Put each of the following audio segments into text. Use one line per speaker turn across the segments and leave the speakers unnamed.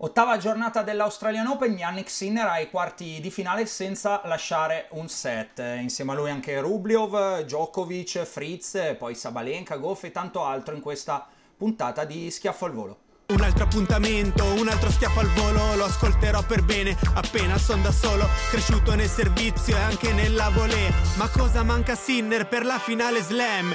Ottava giornata dell'Australian Open, Yannick Sinner ai quarti di finale senza lasciare un set. Insieme a lui anche Rubliov, Djokovic, Fritz, poi Sabalenka, Goff e tanto altro in questa puntata di Schiaffo al Volo.
Un altro appuntamento, un altro schiaffo al volo, lo ascolterò per bene, appena son da solo, cresciuto nel servizio e anche nella volée. Ma cosa manca Sinner per la finale slam?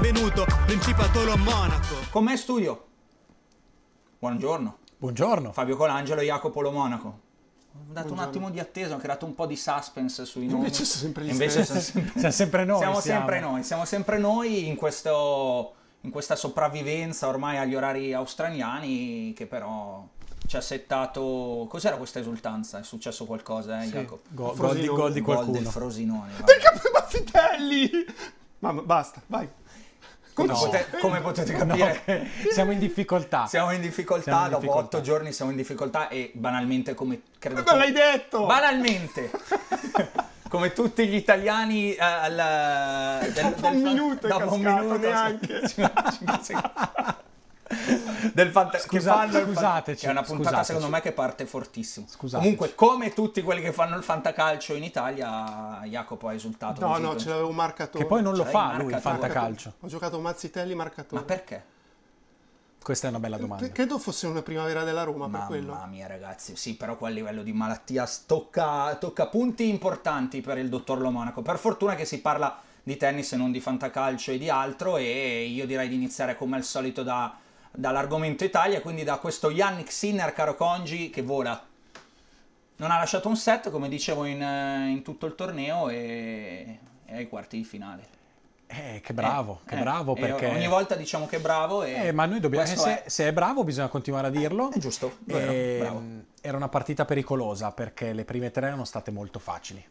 Principatolo Monaco.
Com'è studio? Buongiorno.
Buongiorno.
Fabio Colangelo e Jacopo Lo Monaco. Ho dato un attimo di attesa, ho creato un po' di suspense sui nomi.
Invece sono sempre gli
Invece
stessi.
sono sempre,
Siamo sempre noi.
siamo
siamo.
sempre noi, siamo sempre noi in, questo, in questa sopravvivenza ormai agli orari australiani che però ci ha settato... Cos'era questa esultanza? È successo qualcosa, eh, Jacopo?
Go- gol, di, gol di
Gol
qualcuno.
del Frosinone.
Perché poi Bazzitelli? Mamma, basta, vai.
Come,
No.
pote- come potete
No,
capire...
che siamo in difficoltà.
Siamo in difficoltà,
Siamo in
dopo
difficoltà.
otto giorni siamo in difficoltà e banalmente come credo...
Ma l'hai detto!
Banalmente! come tutti gli italiani eh, al, del,
Dopo un minuto è
dopo un
cascato,
minuto,
neanche.
del fanta- che
Scusa-
fan-
scusateci,
che è una puntata
scusateci.
secondo me che parte fortissimo
Scusateci.
comunque come tutti quelli che fanno il fantacalcio in Italia Jacopo ha esultato
No, no,
per-
ce l'avevo marcato.
Che poi non lo
Cioè,
fa lui il fantacalcio.
Ho giocato Mazzitelli marcatore.
ma perché?
Questa è una bella domanda.
Credo fosse una primavera della Roma per
Mamma
quello.
mia ragazzi, sì, però qua a livello di malattia tocca, tocca punti importanti per il dottor Lo Monaco. Per fortuna che si parla di tennis e non di fantacalcio e di altro e io direi di iniziare come al solito da- dall'argomento Italia, quindi da questo Yannick Sinner, caro Congi, che vola. Non ha lasciato un set, come dicevo, in, eh, in tutto il torneo e è ai quarti di finale.
Eh, che bravo,
Eh,
che
eh,
bravo perché...
Ogni volta diciamo che è bravo e...
Eh, ma noi dobbiamo... Se,
è-
se è bravo bisogna continuare a dirlo.
È giusto, vero,
E,
bravo.
mh, Era una partita pericolosa perché le prime tre erano state molto facili.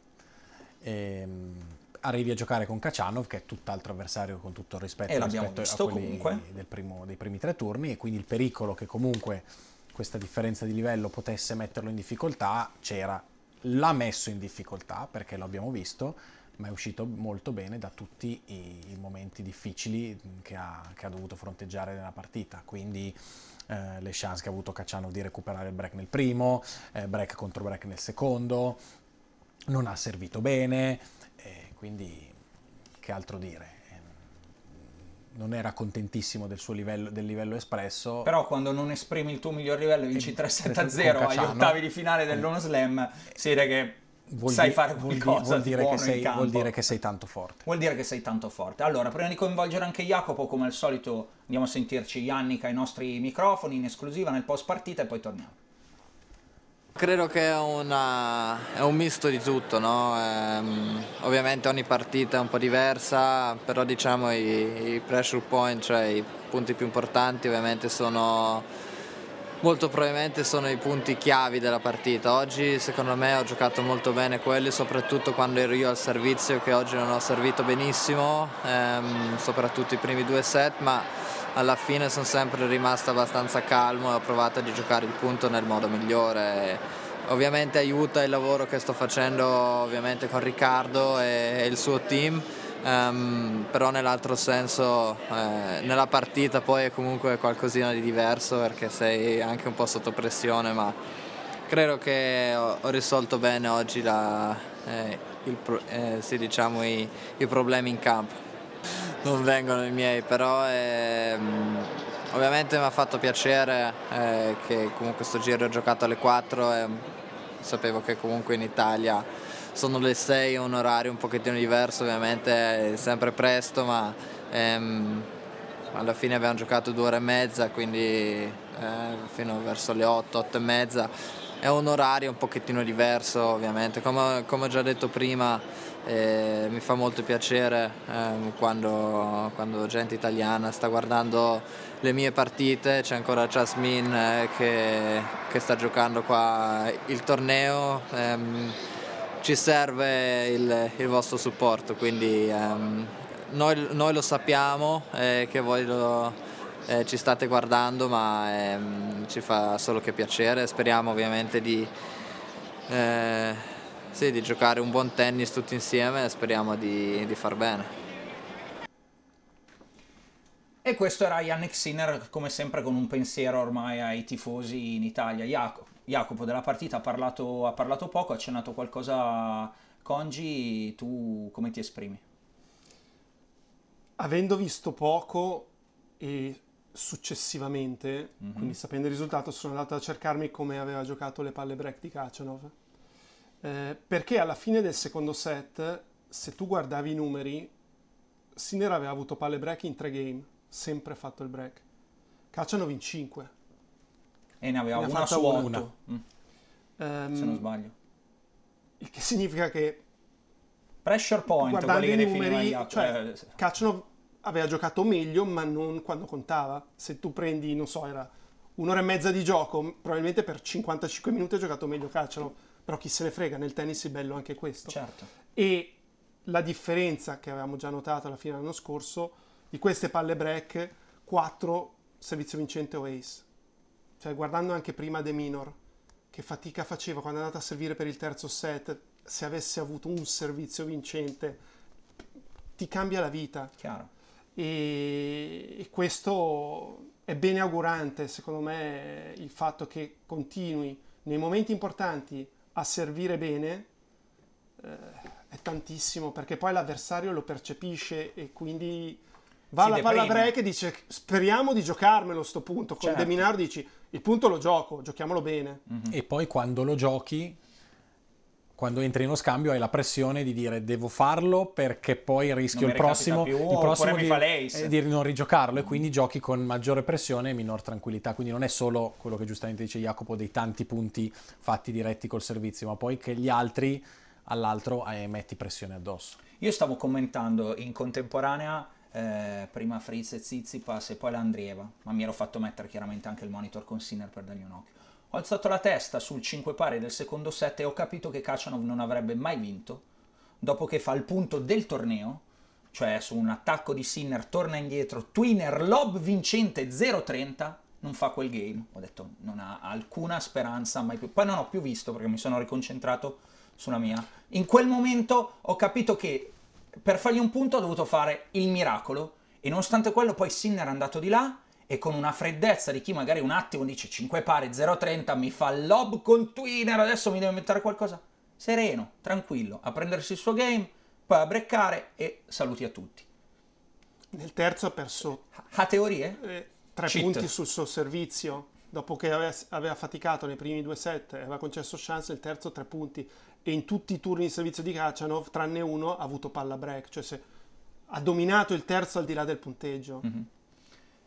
E, mh, arrivi a giocare con Kacianov, che è tutt'altro avversario con tutto il rispetto
E
rispetto
visto,
a quelli
comunque.
del primo- dei primi tre turni, e quindi il pericolo che comunque questa differenza di livello potesse metterlo in difficoltà c'era. L'ha messo in difficoltà perché lo abbiamo visto, ma è uscito molto bene da tutti i, i momenti difficili che ha, che ha dovuto fronteggiare nella partita. Quindi eh, le chance che ha avuto Cacciano di recuperare il break nel primo, eh, break contro break nel secondo, non ha servito bene, quindi che altro dire? Eh, Non era contentissimo del suo livello, del livello espresso.
Però quando non esprimi il tuo miglior livello e vinci
Eh,
3-7-0
con
agli ottavi di finale dell'Uno Slam, si vede che
vuol
sai
di-
fare
vuol di-
qualcosa
vuol
di
dire, che
in
sei, vuol dire che sei tanto forte.
Vuol dire che sei tanto forte. Allora, prima di coinvolgere anche Jacopo, come al solito andiamo a sentirci Yannick ai nostri microfoni in esclusiva nel post partita e poi torniamo.
Credo che è, una- è un misto di tutto, no? Ehm, ovviamente ogni partita è un po' diversa, però diciamo i, i pressure point, cioè i punti più importanti ovviamente sono molto probabilmente sono i punti chiavi della partita. Oggi secondo me ho giocato molto bene quelli, soprattutto quando ero io al servizio, che oggi non ho servito benissimo, ehm, soprattutto i primi due set, ma alla fine sono sempre rimasto abbastanza calmo e ho provato a giocare il punto nel modo migliore. Ovviamente aiuta il lavoro che sto facendo con Riccardo e il suo team Um, però nell'altro senso eh, nella partita poi è comunque qualcosina di diverso perché sei anche un po' sotto pressione ma credo che ho, ho risolto bene oggi la, eh, il, eh, sì, diciamo, i, i, problemi in campo non vengono i miei però ehm, ovviamente mi ha fatto piacere eh, che comunque sto giro ho giocato alle 4 e sapevo che comunque in Italia sono le 6, un orario un pochettino diverso, ovviamente è sempre presto, ma ehm, alla fine abbiamo giocato due ore e mezza, quindi eh, fino verso le 8, 8 e mezza. È un orario un pochettino diverso, ovviamente. Come, come ho già detto prima, eh, mi fa molto piacere eh, quando, quando, gente italiana sta guardando le mie partite, c'è ancora Jasmine eh, che, che, sta giocando qua il torneo. Ehm, ci serve il, il vostro supporto, quindi um, noi, noi, lo sappiamo eh, che voi lo, eh, ci state guardando, ma ehm, ci fa solo che piacere, speriamo ovviamente di, eh, sì, di giocare un buon tennis tutti insieme e speriamo di, di far bene.
E questo era Yannick Sinner, come sempre con un pensiero ormai ai tifosi in Italia. Jacopo. Jacopo della partita ha parlato, ha parlato poco, ha accennato qualcosa Congi, tu come ti esprimi?
Avendo visto poco e successivamente, mm-hmm. quindi sapendo il risultato, sono andato a cercarmi come aveva giocato le palle break di Kachanov. Eh, perché alla fine del secondo set, se tu guardavi i numeri, Sinner aveva avuto palle break in tre game, sempre fatto il break. Kachanov in cinque
e ne aveva ne una su una. una. Mm. Um, se non sbaglio.
Il che significa che
pressure point,
guardando i numeri, cioè, eh, Kachanov aveva giocato meglio, ma non quando contava. Se tu prendi, non so, era un'ora e mezza di gioco, probabilmente per 55 minuti ha giocato meglio Kachanov, però chi se ne frega, nel tennis è bello anche questo.
Certo.
E la differenza che avevamo già notato alla fine dell'anno scorso, di queste palle break, 4 servizio vincente o ace cioè guardando anche prima De Minor, che fatica faceva quando è andata a servire per il terzo set, se avesse avuto un servizio vincente, ti cambia la vita.
Chiaro.
E, e questo è bene augurante, secondo me, il fatto che continui nei momenti importanti a servire bene. Eh, è tantissimo perché poi l'avversario lo percepisce e quindi va alla palla break e dice speriamo di giocarmelo sto punto con certo. De Minar dici il punto lo gioco, giochiamolo bene.
Mm-hmm. E poi quando lo giochi, quando entri in uno scambio, hai la pressione di dire devo farlo perché poi rischio il prossimo,
più,
il prossimo
di,
eh, di, non rigiocarlo e quindi giochi con maggiore pressione e minor tranquillità. Quindi non è solo quello che giustamente dice Jacopo dei tanti punti fatti diretti col servizio, ma poi che gli altri all'altro eh, metti pressione addosso.
Io stavo commentando in contemporanea eh, prima Fritz e Zizipas e poi l'Andrieva, ma mi ero fatto mettere chiaramente anche il monitor con Sinner per dargli un occhio. Ho alzato la testa sul 5 pari del secondo set e ho capito che Kachanov non avrebbe mai vinto, dopo che fa il punto del torneo, cioè su un attacco di Sinner torna indietro, twinner, lob vincente 0-30, non fa quel game. Ho detto non ha alcuna speranza mai più. Poi non ho più visto perché mi sono riconcentrato sulla mia. In quel momento ho capito che per fargli un punto ha dovuto fare il miracolo e nonostante quello poi Sinner è andato di là e con una freddezza di chi magari un attimo dice 5 pari 0,30 mi fa lob con Twinner adesso mi deve mettere qualcosa sereno, tranquillo, a prendersi il suo game poi a breccare e saluti a tutti
nel terzo ha perso
ha teorie?
Eh, tre Cheat. punti sul suo servizio dopo che aveva, aveva, faticato nei primi due set aveva concesso chance nel terzo tre punti e in tutti i turni di servizio di Kachanov, tranne uno, ha avuto palla break, cioè se ha dominato il terzo al di là del punteggio.
Mm-hmm.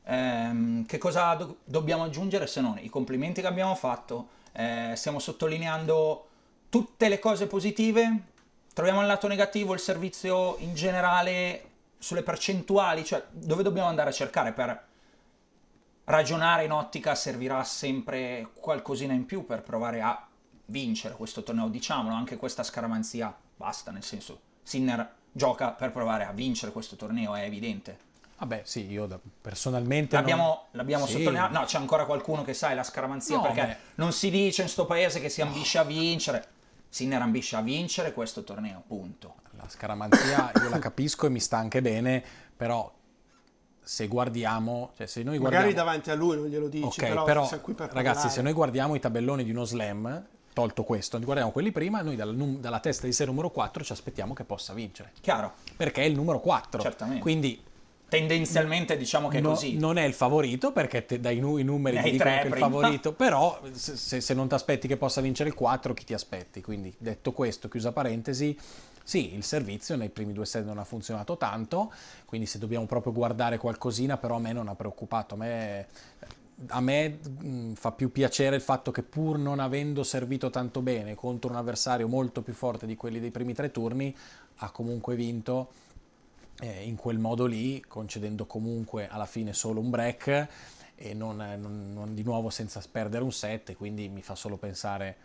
Ehm, che cosa do- dobbiamo aggiungere se non i complimenti che abbiamo fatto? Eh, stiamo sottolineando tutte le cose positive, troviamo il lato negativo, il servizio in generale, sulle percentuali, cioè dove dobbiamo andare a cercare per ragionare in ottica servirà sempre qualcosina in più per provare a vincere questo torneo, diciamolo, anche questa scaramanzia basta, nel senso, Sinner gioca per provare a vincere questo torneo, è evidente.
Vabbè, sì, io da- personalmente.
L'abbiamo,
non-
l'abbiamo
Sì.
sottolineato. No, c'è ancora qualcuno che sa è la scaramanzia
No,
perché
beh.
non si dice in sto paese che si ambisce a vincere. Sinner ambisce a vincere questo torneo, punto.
La scaramanzia io la capisco e mi sta anche bene, però se guardiamo, cioè se noi guardiamo...
Magari davanti a lui non glielo dici,
Ok,
però,
però,
per
ragazzi,
parlare.
se noi guardiamo i tabelloni di uno slam, tolto questo, guardiamo quelli prima, noi dalla, dalla testa di sé numero 4 ci aspettiamo che possa vincere,
Chiaro,
perché è il numero 4.
Certamente.
Quindi
tendenzialmente diciamo che è
no-
così.
non è il favorito, perché te- dai nu- i numeri ti dicono che è il favorito, però se, se- se non ti aspetti che possa vincere il 4, chi ti aspetti? Quindi detto questo, chiusa parentesi, sì, il servizio nei primi due set non ha funzionato tanto, quindi se dobbiamo proprio guardare qualcosina, però a me non ha preoccupato, a me, a me mh, fa più piacere il fatto che pur non avendo servito tanto bene contro un avversario molto più forte di quelli dei primi tre turni, ha comunque vinto eh, in quel modo lì, concedendo comunque alla fine solo un break e non, non- non di nuovo senza perdere un set, quindi mi fa solo pensare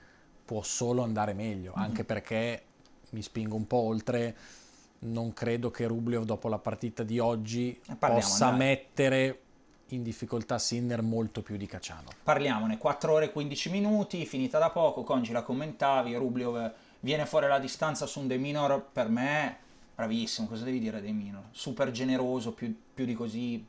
può solo andare meglio, anche perché mi spingo un po' oltre, non credo che Rublev dopo la partita di oggi
Eh, parliamo,
possa
dai.
mettere in difficoltà Sinner molto più di Cacciano.
Parliamone, 4 ore e 15 minuti, finita da poco, Congi la commentavi, Rublev viene fuori la distanza su un De Minor, per me bravissimo, cosa devi dire De Minor? Super generoso, più, più di così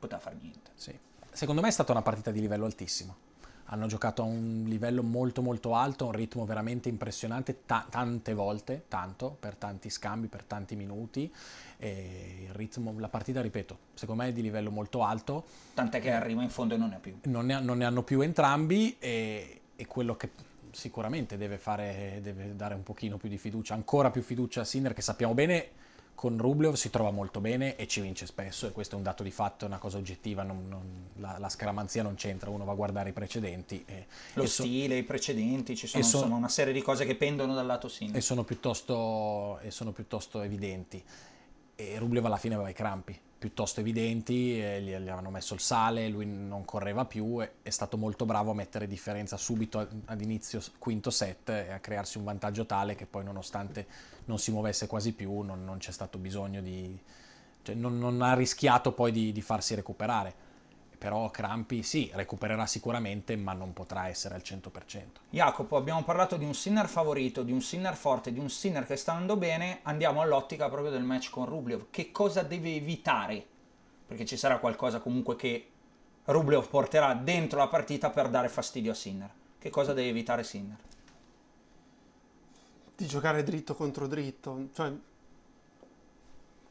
poteva far niente.
Sì. Secondo me è stata una partita di livello altissimo. Hanno giocato a un livello molto molto alto, a un ritmo veramente impressionante, ta- tante volte, tanto, per tanti scambi, per tanti minuti. Il ritmo, la partita, ripeto, secondo me è di livello molto alto.
Tant'è che arriva in fondo e non ne ha più.
Non ne, non ne hanno più entrambi e, e quello che sicuramente deve fare, deve dare un pochino più di fiducia, ancora più fiducia a Sinner, che sappiamo bene con Rublev si trova molto bene e ci vince spesso e questo è un dato di fatto, è una cosa oggettiva, non- non- la, la scaramanzia non c'entra, uno va a guardare i precedenti e,
Lo
e so-
stile, i precedenti, ci sono
e so-
insomma una serie di cose che pendono dal lato
e
sinistro.
sono piuttosto, e sono piuttosto evidenti. E Rublev alla fine aveva i crampi piuttosto evidenti, e gli, gli avevano messo il sale, lui non correva più, e è stato molto bravo a mettere differenza subito ad, ad inizio quinto set e a crearsi un vantaggio tale che poi nonostante non si muovesse quasi più non, non c'è stato bisogno di... cioè non, non ha rischiato poi di, di farsi recuperare. Però Crampi sì, recupererà sicuramente, ma non potrà essere al 100%.
Jacopo, abbiamo parlato di un Sinner favorito, di un Sinner forte, di un Sinner che sta andando bene, andiamo all'ottica proprio del match con Rublev. Che cosa deve evitare? Perché ci sarà qualcosa comunque che Rublev porterà dentro la partita per dare fastidio a Sinner. Che cosa deve evitare Sinner?
di giocare dritto contro dritto, cioè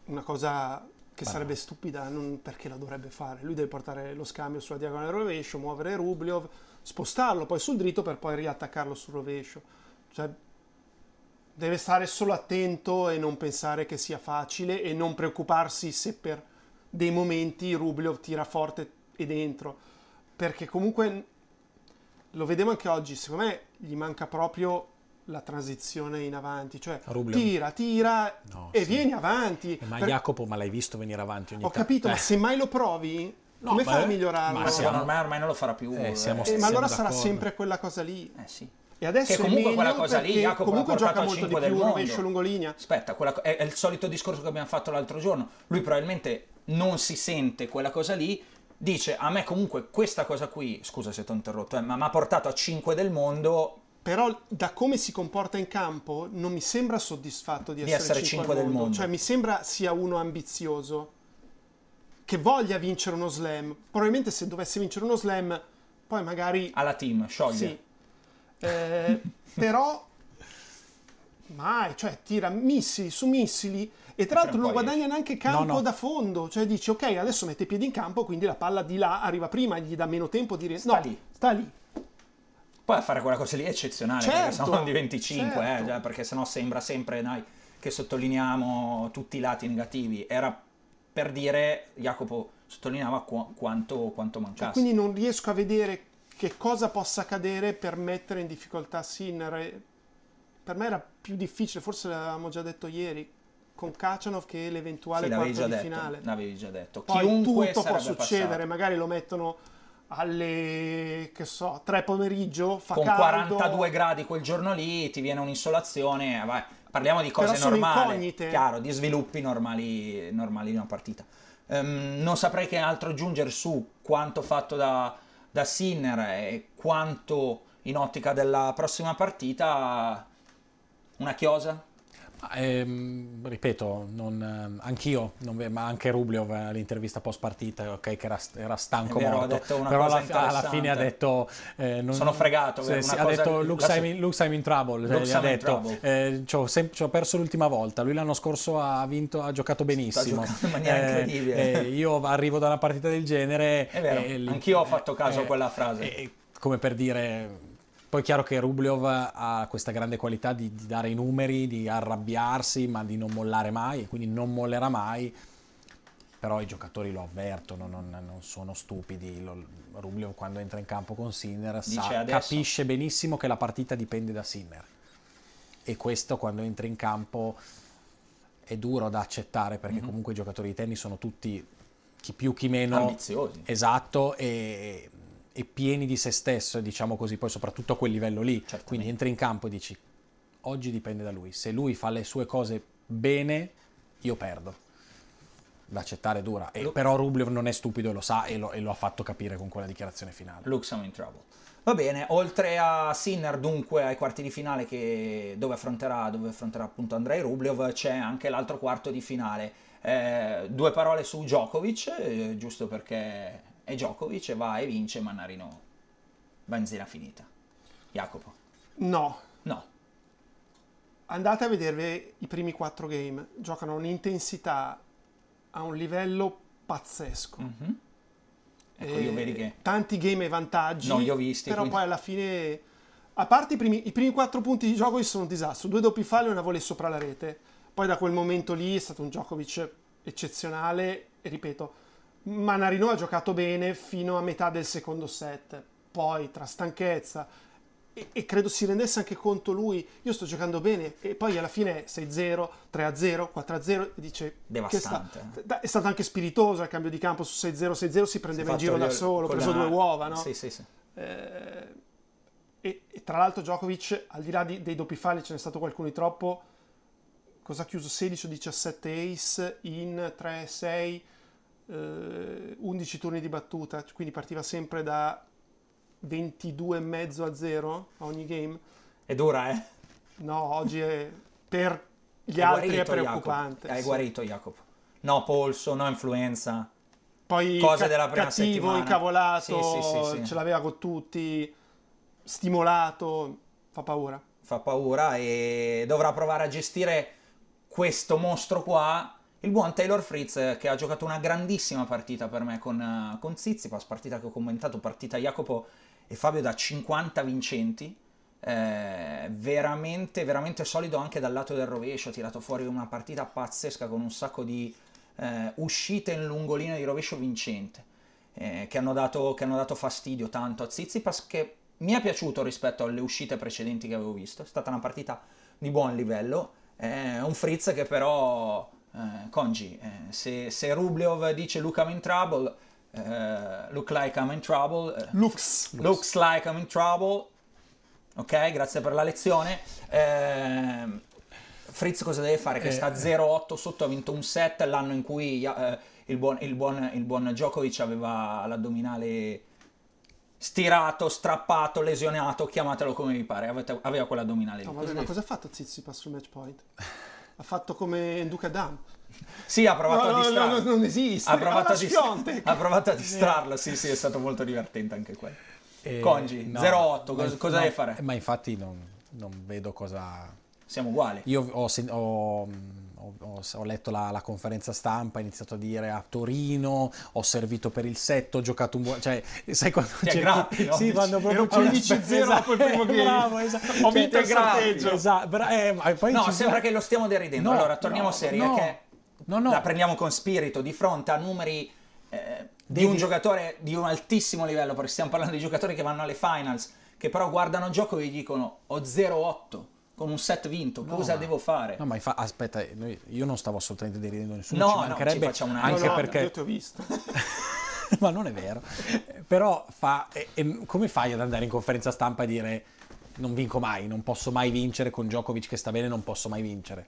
una cosa che sarebbe stupida, non perché la dovrebbe fare. Lui deve portare lo scambio sulla diagonale rovescio, muovere Rublev, spostarlo poi sul dritto per poi riattaccarlo sul rovescio. Cioè deve stare solo attento e non pensare che sia facile e non preoccuparsi se per dei momenti Rublev tira forte e dentro, perché comunque lo vedevo anche oggi, secondo me gli manca proprio la transizione in avanti, cioè
Rublev?
tira, tira
No,
e
sì.
vieni avanti.
Eh, Ma
Per-
Jacopo, ma l'hai visto venire avanti ogni
Ho
tanto?
capito, ma
Eh.
se mai lo provi,
No,
come
ma-
fai a migliorarlo?
ma
Ma
siamo-
ormai, ormai non lo farà più.
Eh, siamo
Eh, ma
siamo
allora sarà
d'accordo.
sempre quella cosa lì.
Eh sì.
E adesso
Che comunque quella cosa lì, Jacopo,
comunque
portato
gioca
a
molto di
5 del
più
mondo.
rovescio lungolinea.
Aspetta, quella è, è il solito discorso che abbiamo fatto l'altro giorno. Lui probabilmente non si sente quella cosa lì. Dice a me comunque questa cosa qui, scusa se ti ho interrotto, eh, ma mi ha portato a 5 del mondo.
Però da come si comporta in campo non mi sembra soddisfatto di
Di
essere,
essere
cinque
cinque
al
del mondo.
Cioè mi sembra sia uno ambizioso che voglia vincere uno slam. Probabilmente se dovesse vincere uno slam poi magari
alla team, scioglie.
Sì. Eh, però mai, cioè tira missili su missili e tra l'altro non guadagna neanche campo
No, no.
da fondo, cioè dici ok adesso mette i piedi in campo quindi la palla di là arriva prima gli dà meno tempo di... ri-
Sta
no,
lì.
sta lì.
Poi a fare quella cosa lì è eccezionale, perché
Certo,
sennò di 25,
certo.
eh, perché sennò sembra sempre dai, che sottolineiamo tutti i lati negativi. Era per dire, Jacopo sottolineava qu- quanto, quanto mancasse.
Quindi non riesco a vedere che cosa possa accadere per mettere in difficoltà Sinner. Per me era più difficile, forse l'avevamo già detto ieri, con Kachanov che l'eventuale
Sì,
quarto di
detto,
finale.
l'avevi già detto.
Poi
Chiunque
tutto può succedere,
passato.
magari lo mettono alle, che so, tre pomeriggio, fa
Con
caldo.
42 gradi quel giorno lì ti viene un'insolazione, eh, vai, parliamo di cose normali, chiaro, di sviluppi normali, normali di una partita. Ehm, non saprei che altro aggiungere su quanto fatto da, da Sinner e quanto in ottica della prossima partita una chiosa?
Ehm, ripeto, non, ehm, anch'io, non ma anche Rubliov eh, all'intervista post partita, ok, che era, era stanco
vero, ha
morto, però alla, alla fine ha detto... eh, non-
Sono fregato, una
sì, ha detto Lux,
la-
I'm in, Lux, I'm in trouble, cioè, gli ha
I'm in
detto. eh, sem- c'ho perso l'ultima volta, lui l'anno scorso ha vinto, ha giocato benissimo,
giocando in maniera
Eh,
incredibile.
eh, io arrivo da una partita del genere...
È vero, anch'io ho fatto caso a
eh,
quella frase.
eh, come per dire... Poi è chiaro che Rubliov ha questa grande qualità di, di dare i numeri, di arrabbiarsi, ma di non mollare mai, e quindi non mollerà mai. Però i giocatori lo avvertono, non, non sono stupidi. Lo- Rubliov quando entra in campo con Sinner sa- capisce benissimo che la partita dipende da Sinner. E questo quando entra in campo è duro da accettare perché comunque i giocatori di tennis sono tutti chi più chi meno
Ambiziosi.
Esatto, e, e pieni di se stesso, diciamo così, poi soprattutto a quel livello lì.
Certamente.
Quindi entri in campo e dici, oggi dipende da lui. Se lui fa le sue cose bene, io perdo. Da accettare dura. E,
Lu-
però Rublev non è stupido e lo sa e lo, e lo ha fatto capire con quella dichiarazione finale.
Lux I'm in trouble. Va bene, oltre a Sinner dunque ai quarti di finale che- dove, affronterà, dove affronterà appunto Andrei Rublev c'è anche l'altro quarto di finale. Eh, due parole su Djokovic, eh, giusto perché è Djokovic e va e vince Mannarino benzina finita. Jacopo.
No,
No,
andate a vedervi i primi quattro game. Giocano un'intensità a un livello pazzesco.
ecco
Eh,
io vedi che
Tanti game e vantaggi.
Non li ho visti,
Però
quindi-
poi alla fine... A parte i primi, i primi quattro punti di Djokovic sono un disastro. Due doppi falli e una volley sopra la rete. Poi da quel momento lì è stato un Djokovic eccezionale. E ripeto, Manarino ha giocato bene fino a metà del secondo set. Poi tra stanchezza e, e credo si rendesse anche conto lui, io sto giocando bene e poi alla fine 6-0, 3-0, 4-0 e dice
Devastante.
che sta- è stato anche spiritoso al cambio di campo su 6-0, 6-0 si prendeva in
fatto
giro da solo, ha preso
la-
due uova, no?
Sì, sì, sì.
Eh, e, e tra l'altro Djokovic, al di là di- dei doppi falli, ce n'è stato qualcuno di troppo, cosa ha chiuso 16 o 17 ace in 3-6, eh, 11 turni di battuta, quindi partiva sempre da 22,5 a 0 a ogni game.
È dura, eh?
No, oggi è, per gli
È
altri è
guarito,
preoccupante.
Jacopo. È
sì.
guarito Jacopo. No polso, no influenza.
Poi
Cose
ca-
della prima
cattivo,
settimana.
incavolato,
sì, sì, sì.
ce l'aveva con tutti, stimolato, fa paura.
fa paura e dovrà provare a gestire questo mostro qua. Il buon Taylor Fritz eh, che ha giocato una grandissima partita per me con, eh, con Tsitsipas, partita che ho commentato, partita Jacopo e Fabio da 50 vincenti. Eh, veramente, veramente solido anche dal lato del rovescio. Ha tirato fuori una partita pazzesca con un sacco di eh, uscite in lungolina di rovescio vincente eh, che, hanno dato, che hanno dato fastidio tanto a Tsitsipas che mi è piaciuto rispetto alle uscite precedenti che avevo visto. È stata una partita di buon livello. Eh, un Fritz che però, eh, Congi, eh, se, se Rublev dice look I'm in trouble, eh, look like I'm in trouble, eh,
Lux.
looks like I'm in trouble, ok, grazie per la lezione. Ehm, Fritz cosa deve fare? Che
Eh,
sta 0-8 sotto, ha vinto un set l'anno in cui eh, il, buon, il, buon, il buon Djokovic aveva l'addominale stirato, strappato, lesionato, chiamatelo come vi pare, aveva quell'addominale lì.
No, vabbè, ma cosa ha fatto Tsitsipas sul match point? Ha fatto come Duca Dam.
Sì, ha provato
No,
a
no,
distrarlo.
no, non esiste.
Ha provato, a,
la
dis-
Sfiontek.
ha provato a distrarlo, sì, sì, è stato molto divertente anche quello.
Eh,
Congi, 0-8,
ma
cosa- cosa
no,
deve fare?
Ma infatti non, non vedo cosa...
Siamo uguali.
Io ho, ho- ho- ho- ho letto la, la conferenza stampa, ha iniziato a dire a Torino, ho servito per il set, ho giocato un buon... Cioè, sai quando...
Ti
cerchi-
aggrappi, no?
Sì, quando
Ero
proprio...
15-0 dopo il primo game.
Bravo, esatto.
Ho vinto il sorteggio.
Esatto, bra- eh, poi
No, sembra che lo stiamo deridendo.
No,
allora, torniamo
no,
seri,
no.
è che
No, no.
la prendiamo con spirito di fronte a numeri eh, di un giocatore di un altissimo livello, perché stiamo parlando di giocatori che vanno alle finals, che però guardano il gioco e gli dicono ho 0-8 con un set vinto, cosa
ma-
devo fare?
No, ma infa- aspetta, noi- io non stavo assolutamente deridendo nessuno,
No,
ci
no,
mancherebbe,
ci facciamo una-
anche
No, no,
perché...
Io ti ho visto.
ma non è vero. Però fa, e- e come fai ad andare in conferenza stampa e dire non vinco mai, non posso mai vincere con Djokovic che sta bene, non posso mai vincere.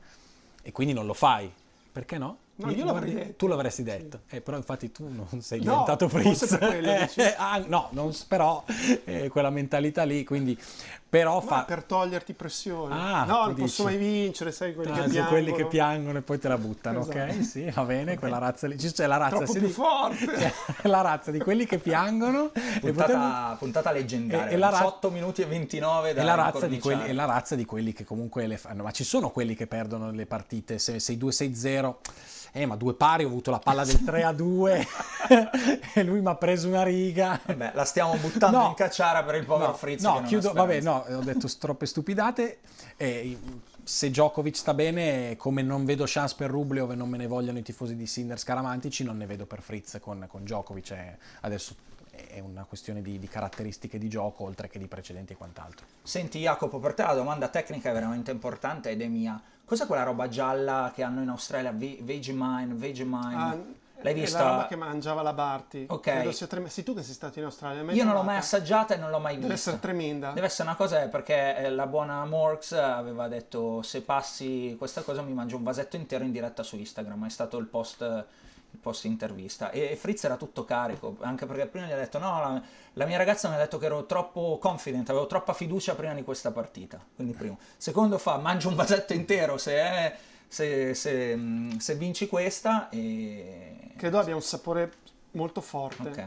E quindi non lo fai. Perché no?
No, io l'avrei detto.
Tu l'avresti detto. Eh, però infatti tu non sei
No,
diventato
forse
Fritz.
per quello,
Eh,
dici.
ah, no, non, però eh, quella mentalità lì, quindi... Però fa...
per toglierti pressione.
Ah,
no, non posso
dici.
mai vincere, sai, quelli
Ah,
che piangono.
quelli che piangono e poi te la buttano, ok?
Esatto.
Sì, va bene, quella razza lì. C'è la razza
Troppo più
di-
forte.
la razza di quelli che piangono e,
Puntata, puntata leggendaria,
E- e la ra-
18 minuti e 29 da
e la, razza di quelli, e la razza di quelli che comunque le fanno. Ma ci sono quelli che perdono le partite. Se sei 2-6-0, eh, ma due pari, ho avuto la palla del 3-2 e lui mi ha preso una riga.
Vabbè, la stiamo buttando
No.
in cacciara per il povero
No,
Fritz.
no, chiudo, vabbè, no, ho detto troppe stupidate. E se Djokovic sta bene, come non vedo chance per Rublev e non me ne vogliono i tifosi di Sinner scaramantici, non ne vedo per Fritz con, con Djokovic. Adesso è una questione di, di caratteristiche di gioco, oltre che di precedenti e quant'altro.
Senti Jacopo, per te la domanda tecnica è veramente importante ed è mia. Cos'è quella roba gialla che hanno in Australia? Ve- Vegemine, Vegemine?
Ah,
L'hai
è
vista?
la roba che mangiava la Barty.
Ok.
Credo sia trem- Sei tu che sei stato in Australia?
Io non l'ho mai assaggiata e non l'ho mai
Deve
vista.
essere tremenda.
Deve essere una cosa perché eh, la buona Morks aveva detto se passi questa cosa mi mangio un vasetto intero in diretta su Instagram, è stato il post, post intervista e Fritz era tutto carico, anche perché prima gli ha detto no, la, la mia ragazza mi ha detto che ero troppo confident, avevo troppa fiducia prima di questa partita, quindi primo. Secondo fa mangio un vasetto intero se, è- se, se, se vinci questa e...
Credo abbia un sapore molto forte.
Ok,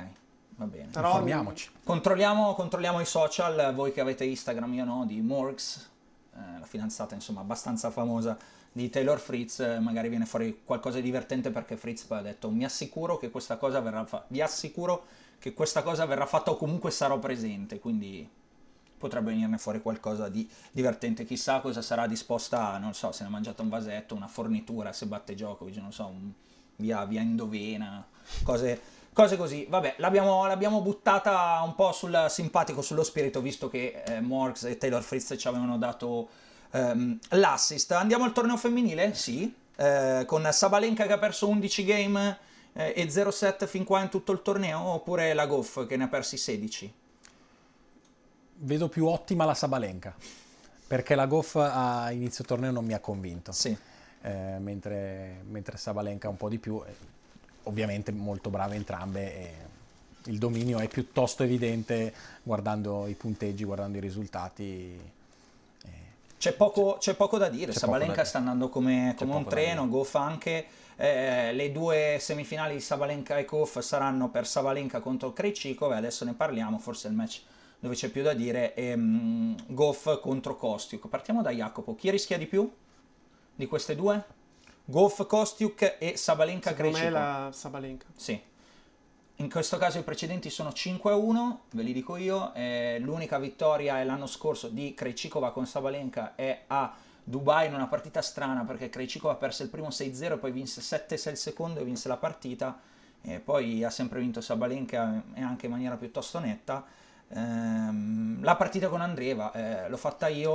va bene.
Però
Informiamoci.
Controlliamo, controlliamo i social, voi che avete Instagram, io no, di Morgs, eh, la fidanzata insomma abbastanza famosa di Taylor Fritz, eh, magari viene fuori qualcosa di divertente perché Fritz poi ha detto mi assicuro che questa cosa verrà fatta, vi assicuro che questa cosa verrà fatta o comunque sarò presente, quindi potrebbe venirne fuori qualcosa di divertente, chissà cosa sarà disposta, non so, se ne è mangiato un vasetto, una fornitura, se batte Djokovic, non so, un- via, via Indovena, cose, cose così. Vabbè, l'abbiamo, l'abbiamo buttata un po' sul simpatico, sullo spirito, visto che eh, Morgs e Taylor Fritz ci avevano dato ehm, l'assist. Andiamo al torneo femminile? Sì, eh, con Sabalenka che ha perso 11 game eh, e 0-7 fin qua in tutto il torneo, oppure la Goff che ne ha persi 16?
Vedo più ottima la Sabalenka, perché la Goff a inizio torneo non mi ha convinto.
Sì.
Eh, mentre, mentre Sabalenka un po' di più, ovviamente molto brave entrambe e il dominio è piuttosto evidente guardando i punteggi, guardando i risultati.
C'è poco, c'è poco da dire,
C'è
Sabalenka
da-
sta andando come, come un treno. Goff anche. Eh, le due semifinali di Sabalenka e Goff saranno per Sabalenka contro Krejcikov e adesso ne parliamo, forse è il match dove c'è più da dire, e, mm, Goff contro Kostiuk. Partiamo da Jacopo, chi rischia di più di queste due? Goff, Kostiuk e Sabalenka
Secondo me
Krejcikov.
la Sabalenka.
Sì. In questo caso i precedenti sono 5-1, ve li dico io. eh, l'unica vittoria è l'anno scorso di Krejcikova con Sabalenka è a Dubai in una partita strana perché Krejcikova perse il primo 6-0 poi vinse 7-6 il secondo e vinse la partita. E poi ha sempre vinto Sabalenka e anche in maniera piuttosto netta. Ehm, la partita con Andreva eh, l'ho fatta io.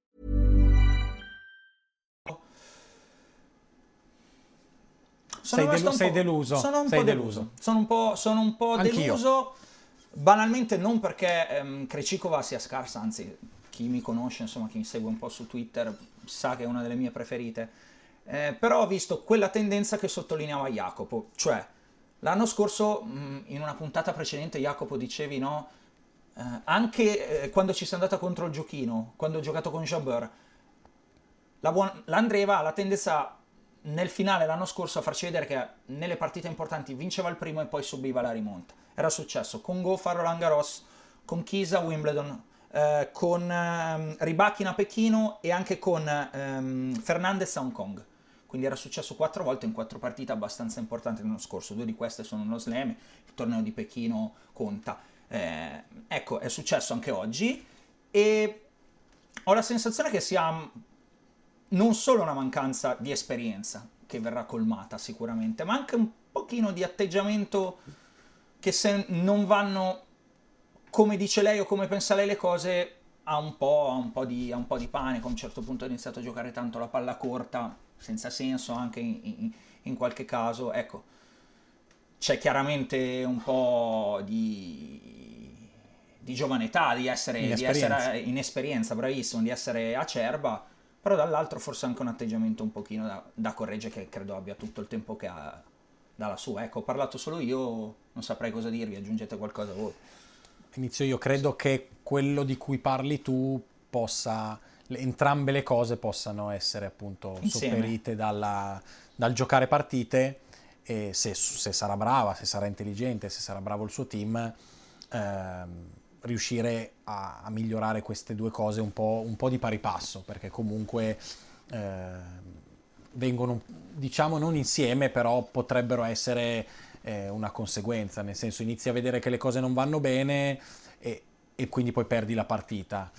Sei
rimasto
delu- sei deluso,
Sono un
sei
po'
deluso.
deluso. Sono un po', sono un po' deluso. Banalmente non perché ehm, Krejcikova sia scarsa, anzi chi mi conosce, insomma chi mi segue un po' su Twitter sa che è una delle mie preferite. Eh, però ho visto quella tendenza che sottolineava Jacopo, cioè l'anno scorso mh, in una puntata precedente Jacopo dicevi no, eh, anche eh, quando ci sei andata contro il giochino, quando ho giocato con Jabber, la buon- l'Andreva ha la tendenza nel finale l'anno scorso a farci vedere che nelle partite importanti vinceva il primo e poi subiva la rimonta. Era successo con Goff a Roland Garros, con a Wimbledon, eh, con ehm, Ribachin a Pechino e anche con ehm, Fernandez a Hong Kong. Quindi era successo quattro volte in quattro partite abbastanza importanti l'anno scorso. Due di queste sono uno slam, il torneo di Pechino conta. Eh, ecco, è successo anche oggi e ho la sensazione che sia non solo una mancanza di esperienza che verrà colmata sicuramente, ma anche un pochino di atteggiamento che se non vanno come dice lei o come pensa lei le cose ha un po', ha un po, di, ha un po di panico. A un certo punto ha iniziato a giocare tanto la palla corta, senza senso anche in, in, in qualche caso. Ecco, c'è chiaramente un po' di, di giovane età, di essere, di essere inesperienza, bravissimo, di essere acerba, però dall'altro forse anche un atteggiamento un pochino da, da correggere che credo abbia tutto il tempo che ha dalla sua. Ecco, ho parlato solo io, non saprei cosa dirvi, aggiungete qualcosa voi.
Inizio io, credo che quello di cui parli tu possa, entrambe le cose possano essere appunto Insieme. sopperite dalla, dal giocare partite e se, se, sarà brava, se sarà intelligente, se sarà bravo il suo team, ehm, riuscire a, a, migliorare queste due cose un po', un po di pari passo, perché comunque eh, vengono, diciamo, non insieme, però potrebbero essere eh, una conseguenza, nel senso inizi a vedere che le cose non vanno bene e, e quindi poi perdi la partita.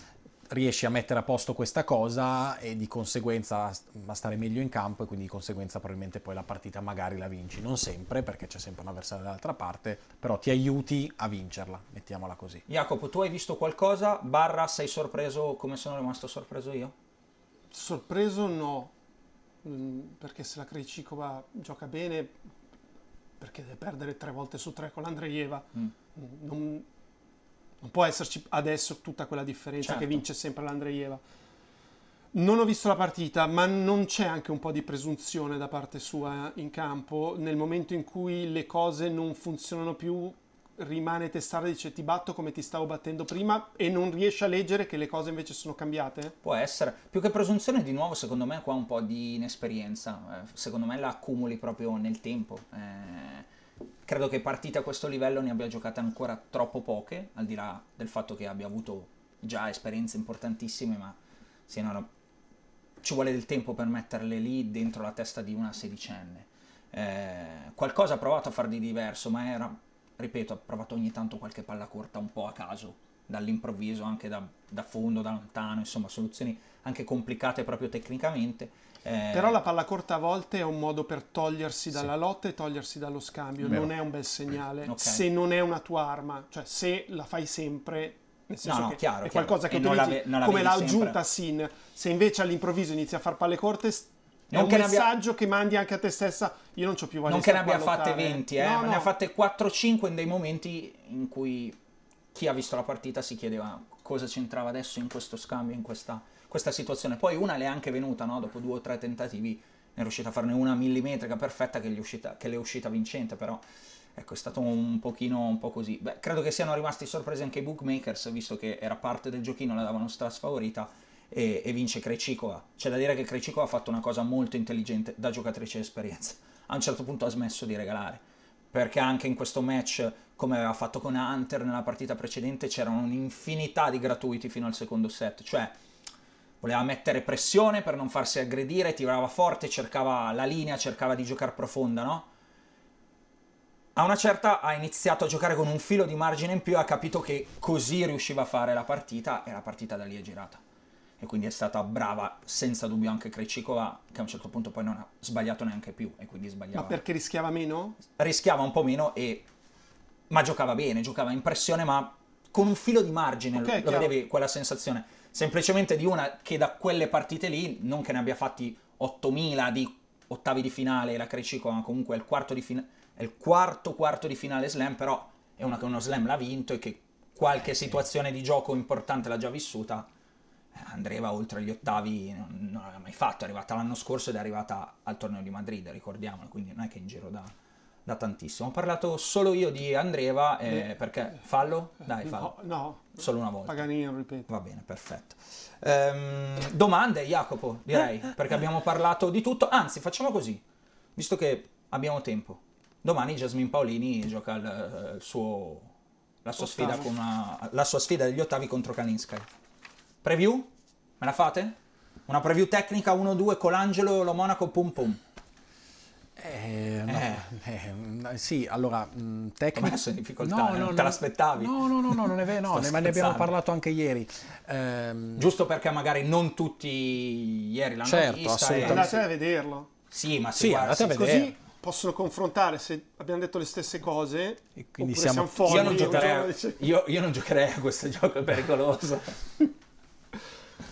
Riesci a mettere a posto questa cosa e di conseguenza a stare meglio in campo e quindi di conseguenza probabilmente poi la partita magari la vinci. Non sempre perché c'è sempre un avversario dall'altra parte, però ti aiuti a vincerla, mettiamola così.
Jacopo, tu hai visto qualcosa? Barra, sei sorpreso come sono rimasto sorpreso io?
Sorpreso no, mm, perché se la Krejcikova gioca bene perché deve perdere tre volte su tre con l'Andreieva. Mm. Non, non, può esserci adesso tutta quella differenza certo. che vince sempre l'Andreieva. Non ho visto la partita, ma non c'è anche un po' di presunzione da parte sua in campo nel momento in cui le cose non funzionano più rimane testarda e dice ti batto come ti stavo battendo prima e non riesce a leggere che le cose invece sono cambiate?
Può essere. Più che presunzione, di nuovo, secondo me qua un po' di inesperienza. Eh, secondo me la accumuli proprio nel tempo. Eh, credo che partite a questo livello ne abbia giocate ancora troppo poche, al di là del fatto che abbia avuto già esperienze importantissime, ma siano... ci vuole del tempo per metterle lì dentro la testa di una sedicenne. Eh, qualcosa ha provato a far di diverso, ma era ripeto, ho provato ogni tanto qualche palla corta un po' a caso, dall'improvviso, anche da, da fondo, da lontano, insomma, soluzioni anche complicate proprio tecnicamente.
Eh... Però la palla corta a volte è un modo per togliersi dalla sì. lotta e togliersi dallo scambio, Vero. non è un bel segnale okay. se non è una tua arma, cioè se la fai sempre nel senso no, no, chiaro, è qualcosa chiaro. che utilizzi la, come l'ha aggiunta Sin, se invece all'improvviso inizi a fare palle corte non è un messaggio abbia... che mandi anche a te stessa, io non ho più voglia
Non che ne abbia fatte 20, eh, no, no. ne ha fatte 4-5 in dei momenti in cui chi ha visto la partita si chiedeva cosa c'entrava adesso in questo scambio, in questa, questa situazione. Poi una le è anche venuta, no? dopo due o tre tentativi, ne è riuscita a farne una millimetrica perfetta che, uscita, che le è uscita vincente, però ecco, è stato un pochino un po' così. Beh, credo che siano rimasti sorpresi anche i bookmakers, visto che era parte del giochino, la davano strasfavorita e, e vince Krejcikova. C'è da dire che Krejcikova ha fatto una cosa molto intelligente da giocatrice di esperienza. A un certo punto ha smesso di regalare, perché anche in questo match, come aveva fatto con Hunter nella partita precedente, c'erano un'infinità di gratuiti fino al secondo set, cioè voleva mettere pressione per non farsi aggredire, tirava forte, cercava la linea, cercava di giocare profonda, no? A una certa ha iniziato a giocare con un filo di margine in più ha capito che così riusciva a fare la partita e la partita da lì è girata e quindi è stata brava senza dubbio anche Krejcikova che a un certo punto poi non ha sbagliato neanche più e quindi sbagliava.
Ma perché rischiava meno?
Rischiava un po' meno e ma giocava bene, giocava in pressione ma con un filo di margine, okay, lo chiaro. vedevi quella sensazione, semplicemente di una che da quelle partite lì, non che ne abbia fatti 8000 di ottavi di finale la Krejcikova, ma comunque è il quarto di finale è il quarto quarto di finale slam, però è una che uno slam l'ha vinto e che qualche situazione di gioco importante l'ha già vissuta Andreva oltre gli ottavi non, non l'aveva mai fatto, è arrivata l'anno scorso ed è arrivata al torneo di Madrid, ricordiamolo, quindi non è che in giro da, da tantissimo. Ho parlato solo io di Andreva eh, eh, perché fallo? Dai, fallo.
No, no,
solo una volta.
Paganino, ripeto.
Va bene, perfetto. Ehm, domande, Jacopo, direi, perché abbiamo parlato di tutto. Anzi, facciamo così, visto che abbiamo tempo. Domani Jasmine Paolini gioca il, il suo la sua, con una- la sua sfida degli ottavi contro Kalinskaya. Preview? Me la fate? Una preview tecnica 1-2 Colangelo, lo Monaco, pum pum.
Eh, no,
Eh.
eh, mm, sì, allora, mh,
Come
tecnico...
messo in difficoltà, eh, non te l'aspettavi?
No, no, no, no, non è vero, no, ne, ma ne abbiamo parlato anche ieri. Ehm,
Giusto perché magari non tutti ieri l'hanno
Certo,
vista. e-
assolutamente.
Andate a vederlo.
Sì, ma
Sì,
si guarda,
andate a vedere.
Così possono confrontare se abbiamo detto le stesse cose.
E quindi
oppure
siamo-
folli.
Io non, giocherei io, io non giocherei a questo gioco, è pericoloso.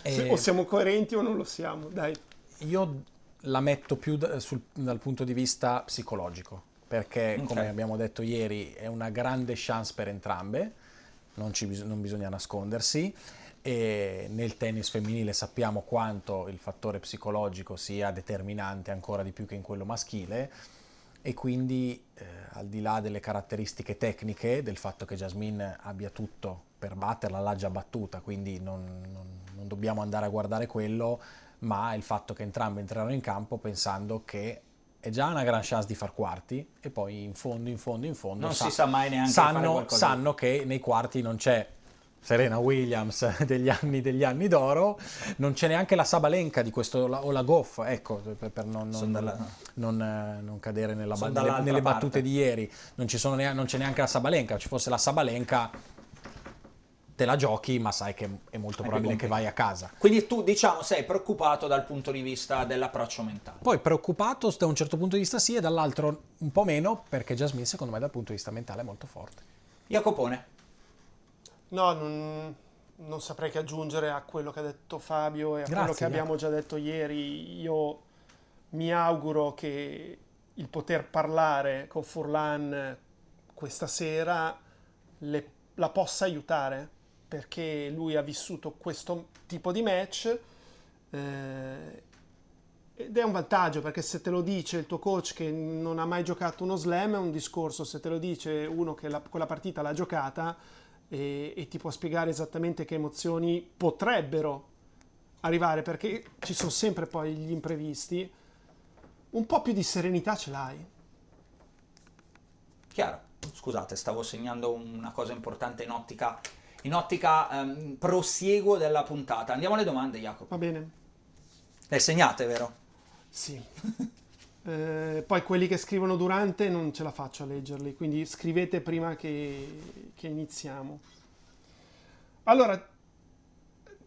Eh,
O siamo coerenti o non lo siamo. Dai.
Io la metto più da- sul- dal punto di vista psicologico, perché
Ok.
come abbiamo detto ieri è una grande chance per entrambe, non, ci non bisogna nascondersi. E nel tennis femminile sappiamo quanto il fattore psicologico sia determinante ancora di più che in quello maschile e quindi eh, al di là delle caratteristiche tecniche, del fatto che Jasmine abbia tutto per batterla, l'ha già battuta, quindi non- non dobbiamo andare a guardare quello, ma il fatto che entrambe entreranno in campo pensando che è già una gran chance di far quarti e poi in fondo, in fondo, in fondo
Non si sa mai neanche
sanno, sanno che nei quarti non c'è Serena Williams degli anni, degli anni d'oro, non c'è neanche la Sabalenka di questo, la- o la Goff, ecco, per, per non, non-
dalla-
non, eh, non cadere nella nelle, nelle battute di ieri, non, ci sono nea- non c'è neanche la Sabalenka, ci fosse la Sabalenka te la giochi, ma sai che è molto probabile che vai a casa.
Quindi tu, diciamo, sei preoccupato dal punto di vista dell'approccio mentale.
Poi preoccupato da un certo punto di vista sì e dall'altro un po' meno perché Jasmine secondo me dal punto di vista mentale è molto forte.
Jacopone,
No, non, non saprei che aggiungere a quello che ha detto Fabio e a quello
Grazie,
che abbiamo già detto ieri. Io mi auguro che il poter parlare con Furlan questa sera le- la possa aiutare perché lui ha vissuto questo tipo di match eh, ed è un vantaggio perché se te lo dice il tuo coach che non ha mai giocato uno slam è un discorso, se te lo dice uno che la- quella partita l'ha giocata e, e ti può spiegare esattamente che emozioni potrebbero arrivare perché ci sono sempre poi gli imprevisti, un po' più di serenità ce l'hai.
chiaro. Scusate, stavo segnando una cosa importante in ottica, in ottica ehm, prosieguo della puntata. Andiamo alle domande, Jacopo.
Va bene?
Le segnate, vero?
Sì. Eh, poi quelli che scrivono durante non ce la faccio a leggerli, quindi scrivete prima che, che iniziamo. Allora,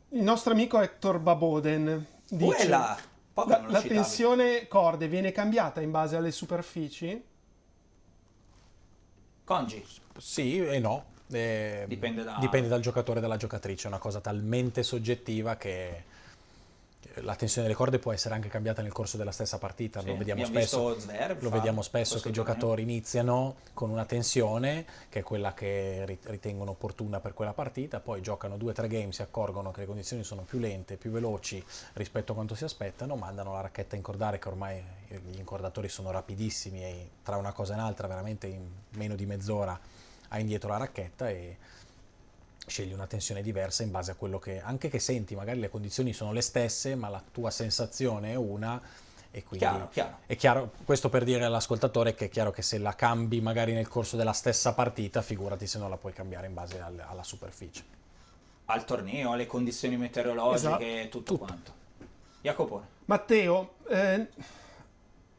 il nostro amico Hector Baboden dice
Quella! Poco
la, la tensione corde viene cambiata in base alle superfici?
Congi.
Sì e no. Eh,
Dipende da-
dipende dal giocatore e dalla giocatrice, è una cosa talmente soggettiva che che la tensione delle corde può essere anche cambiata nel corso della stessa partita.
Sì,
lo vediamo spesso,
Zverev
lo vediamo spesso che i giocatori iniziano con una tensione che è quella che ri- ritengono opportuna per quella partita, poi giocano due o tre game, si accorgono che le condizioni sono più lente, più veloci rispetto a quanto si aspettano, mandano la racchetta a incordare che ormai gli incordatori sono rapidissimi e tra una cosa e un'altra veramente in meno di mezz'ora hai indietro la racchetta e scegli una tensione diversa in base a quello che anche che senti, magari le condizioni sono le stesse, ma la tua sensazione è una e quindi
Chiaro, chiaro.
è chiaro, questo per dire all'ascoltatore che è chiaro che se la cambi magari nel corso della stessa partita, figurati se non la puoi cambiare in base al- alla superficie.
Al torneo, alle condizioni meteorologiche,
Esatto.
tutto, quanto. Jacopone.
Matteo, eh,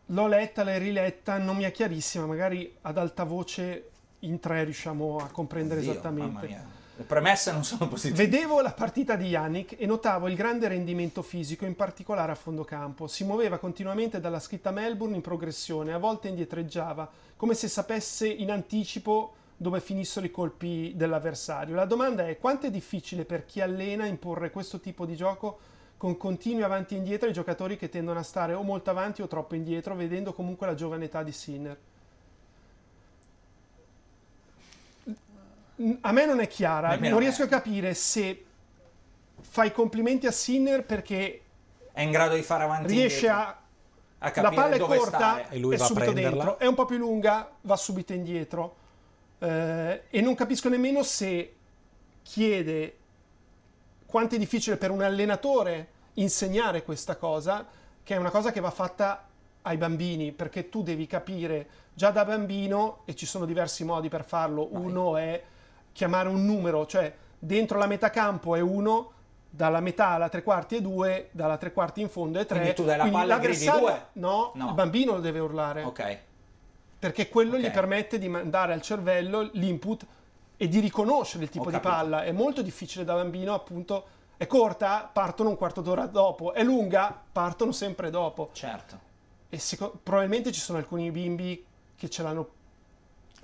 l'ho letta, l'hai riletta, non mi è chiarissima, magari ad alta voce in tre riusciamo a comprendere
Dio, mamma
esattamente.
Le premesse non sono positive.
Vedevo la partita di Yannick e notavo il grande rendimento fisico, in particolare a fondo campo. Si muoveva continuamente dalla scritta Melbourne in progressione, a volte indietreggiava, come se sapesse in anticipo dove finissero i colpi dell'avversario. La domanda è quanto è difficile per chi allena imporre questo tipo di gioco con continui avanti e indietro ai giocatori che tendono a stare o molto avanti o troppo indietro, vedendo comunque la giovane età di Sinner. A me non è chiara,
Nemmeno
non riesco a capire se fai complimenti a Sinner perché
È in grado di fare avanti
riesce
indietro,
a...
a
La
capire
palla è corta
stare.
E lui
è
va
subito
prenderla.
dentro, è un po' più lunga, va subito indietro. Eh, e non capisco nemmeno se chiede quanto è difficile per un allenatore insegnare questa cosa, che è una cosa che va fatta ai bambini, perché tu devi capire già da bambino, e ci sono diversi modi per farlo, uno è chiamare un numero, cioè dentro la metà campo è uno, dalla metà alla tre quarti è due, dalla tre quarti in fondo è tre.
Quindi tu dai la palla gridi
l'avversario-
due?
No,
No.
il bambino lo deve urlare.
Ok.
Perché quello
Ok.
gli permette di mandare al cervello l'input e di riconoscere il tipo
Ho
di
capito.
palla. È molto difficile da bambino, appunto. È corta, partono un quarto d'ora dopo. È lunga, partono sempre dopo.
Certo.
E seco- probabilmente ci sono alcuni bimbi che ce l'hanno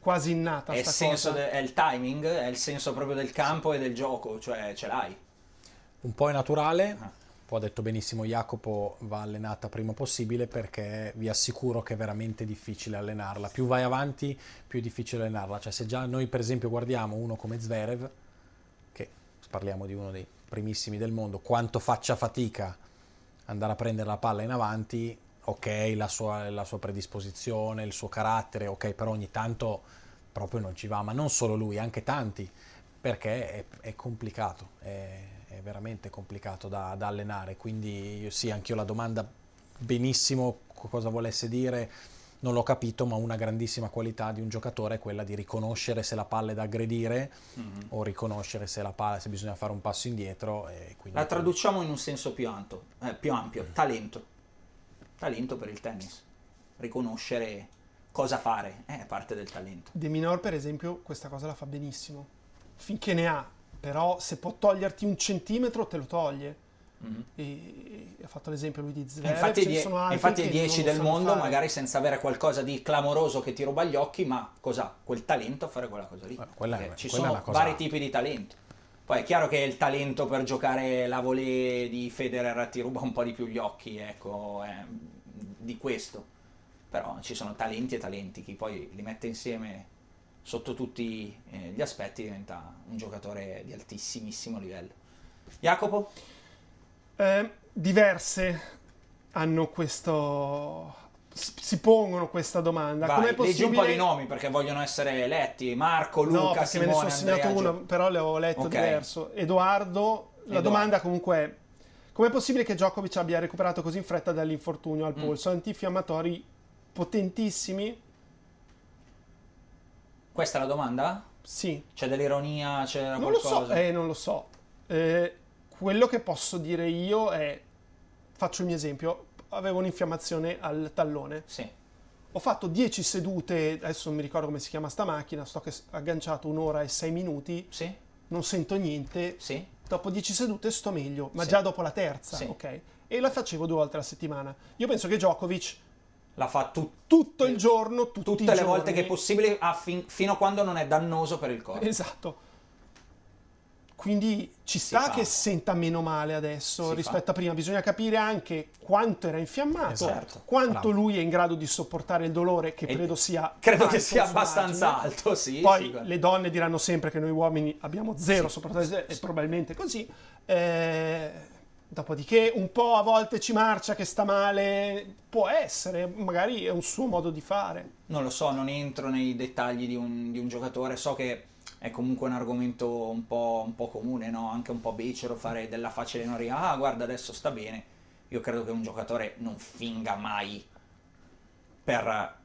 quasi innata.
È il,
sta
senso
cosa.
de- è il timing, è il senso proprio del campo e del gioco, cioè ce l'hai.
Un po' è naturale,
Ah.
poi ha detto benissimo Jacopo, va allenata prima possibile perché vi assicuro che è veramente difficile allenarla. Più vai avanti, più è difficile allenarla. Cioè se già noi per esempio guardiamo uno come Zverev, che parliamo di uno dei primissimi del mondo, quanto faccia fatica andare a prendere la palla in avanti, ok, la sua, la sua predisposizione, il suo carattere, ok, però ogni tanto proprio non ci va, ma non solo lui, anche tanti, perché è, è complicato, è, è veramente complicato da, da allenare, quindi io, sì, anch'io la domanda benissimo co- cosa volesse dire, non l'ho capito, ma una grandissima qualità di un giocatore è quella di riconoscere se la palla è da aggredire o riconoscere se, la palla, se bisogna fare un passo indietro. E quindi
La traduciamo in un senso più ampio, eh, più ampio, talento. Talento per il tennis. Riconoscere cosa fare, eh, è parte del talento.
De Minor, per esempio, questa cosa la fa benissimo. Finché ne ha, però se può toglierti un centimetro, te lo toglie. E, e ha fatto l'esempio lui di
E
Zverev.
infatti, die-
sono altri
infatti i 10
non lo
del mondo,
fare.
magari senza avere qualcosa di clamoroso che ti ruba gli occhi, ma cos'ha? Quel talento a fare quella cosa lì.
Quella è-
Perché ci
quella è
sono vari tipi di talento. Poi è chiaro che il talento per giocare la volée di Federer ti ruba un po' di più gli occhi, ecco, è di questo. Però ci sono talenti e talenti, chi poi li mette insieme sotto tutti eh, gli aspetti diventa un giocatore di altissimissimo livello. Jacopo?
Eh, diverse hanno questo. Si pongono questa domanda.
Vai,
Com'è
leggi
possibile...
un po' di nomi perché vogliono essere letti. Marco, Luca,
No, perché
Simone,
me ne sono segnato
Andrea,
uno, però le ho letto
Ok.
diverso. Edoardo, la
Edoardo.
domanda comunque è: com'è possibile che Djokovic abbia recuperato così in fretta dall'infortunio
Mm.
al polso? Antinfiammatori potentissimi?
Questa è la domanda?
Sì.
C'è dell'ironia, c'è
Non lo
qualcosa?
so, eh, non lo so. Eh, quello che posso dire io è, faccio il mio esempio, avevo un'infiammazione al tallone,
Sì.
ho fatto 10 sedute, adesso non mi ricordo come si chiama sta macchina, sto agganciato un'ora e 6 minuti,
Sì?
non sento niente,
Sì?
dopo 10 sedute sto meglio, ma già dopo la terza,
Sì.
ok? E la facevo due volte alla settimana. Io penso che Djokovic
La fa tu-
tutto il giorno, tutti
tutte le
giorni,
volte che è possibile fin- fino a quando non è dannoso per il corpo.
Esatto. Quindi ci sta che senta meno male adesso
Si
rispetto
fa.
a prima. Bisogna capire anche quanto era infiammato,
Esatto.
quanto
Bravo.
lui è in grado di sopportare il dolore, che
E
credo sia.
Credo che sia abbastanza
margine.
alto, sì.
Poi
sì,
le donne diranno sempre che noi uomini abbiamo zero sopportato e probabilmente così. Eh, dopodiché un po' a volte ci marcia che sta male, può essere, magari è un suo modo di fare.
Non lo so, non entro nei dettagli di un, di un giocatore, so che è comunque un argomento un po', un po' comune, no? anche un po' becero fare della facile noria, ah guarda adesso sta bene, io credo che un giocatore non finga mai per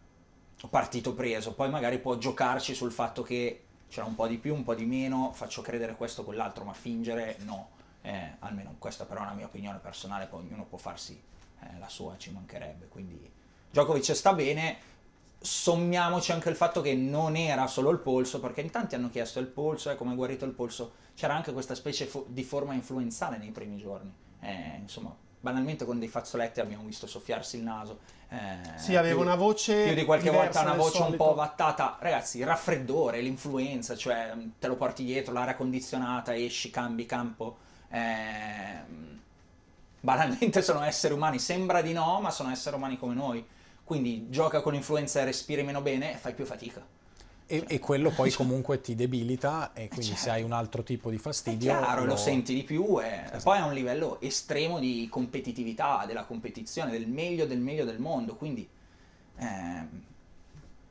partito preso, poi magari può giocarci sul fatto che c'era un po' di più, un po' di meno, faccio credere questo o quell'altro, ma fingere no, Eh, almeno questa però è una mia opinione personale, poi ognuno può farsi eh, la sua, ci mancherebbe, quindi Djokovic sta bene, sommiamoci anche il fatto che non era solo il polso, perché in tanti hanno chiesto il polso, eh, come è guarito il polso, c'era anche questa specie fo- di forma influenzale nei primi giorni, Eh, insomma, banalmente con dei fazzoletti abbiamo visto soffiarsi il naso. eh,
Sì, aveva
più-
una voce
Più di qualche volta una voce un
solito.
po' vattata. Ragazzi, il raffreddore, l'influenza, cioè te lo porti dietro, l'aria condizionata, esci, cambi campo. ehm, banalmente sono esseri umani, sembra di no, ma sono esseri umani come noi. Quindi gioca con influenza e respiri meno bene e fai più fatica.
E, e quello poi comunque ti debilita e quindi se
certo.
hai un altro tipo di
È
fastidio
chiaro, lo senti di più e
Esatto.
poi a un livello estremo di competitività, della competizione, del meglio del meglio del mondo, quindi ehm,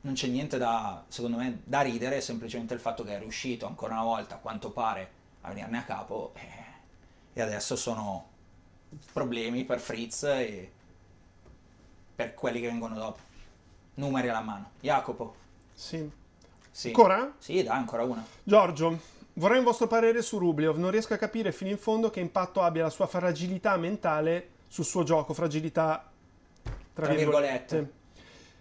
non c'è niente da, secondo me, da ridere, è semplicemente il fatto che è riuscito ancora una volta, a quanto pare, a venirne a capo eh, e adesso sono problemi per Fritz e per quelli che vengono dopo. Numeri alla mano. Jacopo,
Sì.
Sì.
Ancora?
Sì, dai, ancora una.
Giorgio, vorrei un vostro parere su Rublev. Non riesco a capire fino in fondo che impatto abbia la sua fragilità mentale sul suo gioco, fragilità tra,
Tra
virgolette.
virgolette.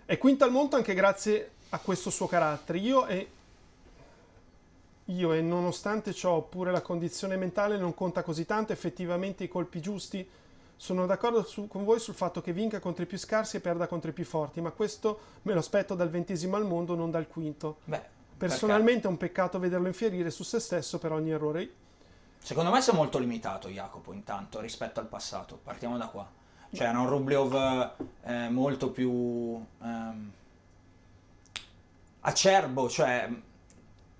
È quinto al mondo anche grazie a questo suo carattere. Io e io e nonostante ciò, pure la condizione mentale non conta così tanto, effettivamente i colpi giusti. Sono d'accordo su- con voi sul fatto che vinca contro i più scarsi e perda contro i più forti, ma questo me lo aspetto dal ventesimo al mondo, non dal quinto.
Beh,
Personalmente è un peccato vederlo infierire su se stesso per ogni errore.
Secondo me sei molto limitato, Jacopo, intanto, rispetto al passato. Partiamo da qua. Cioè, era un Rublev eh, molto più ehm, acerbo, cioè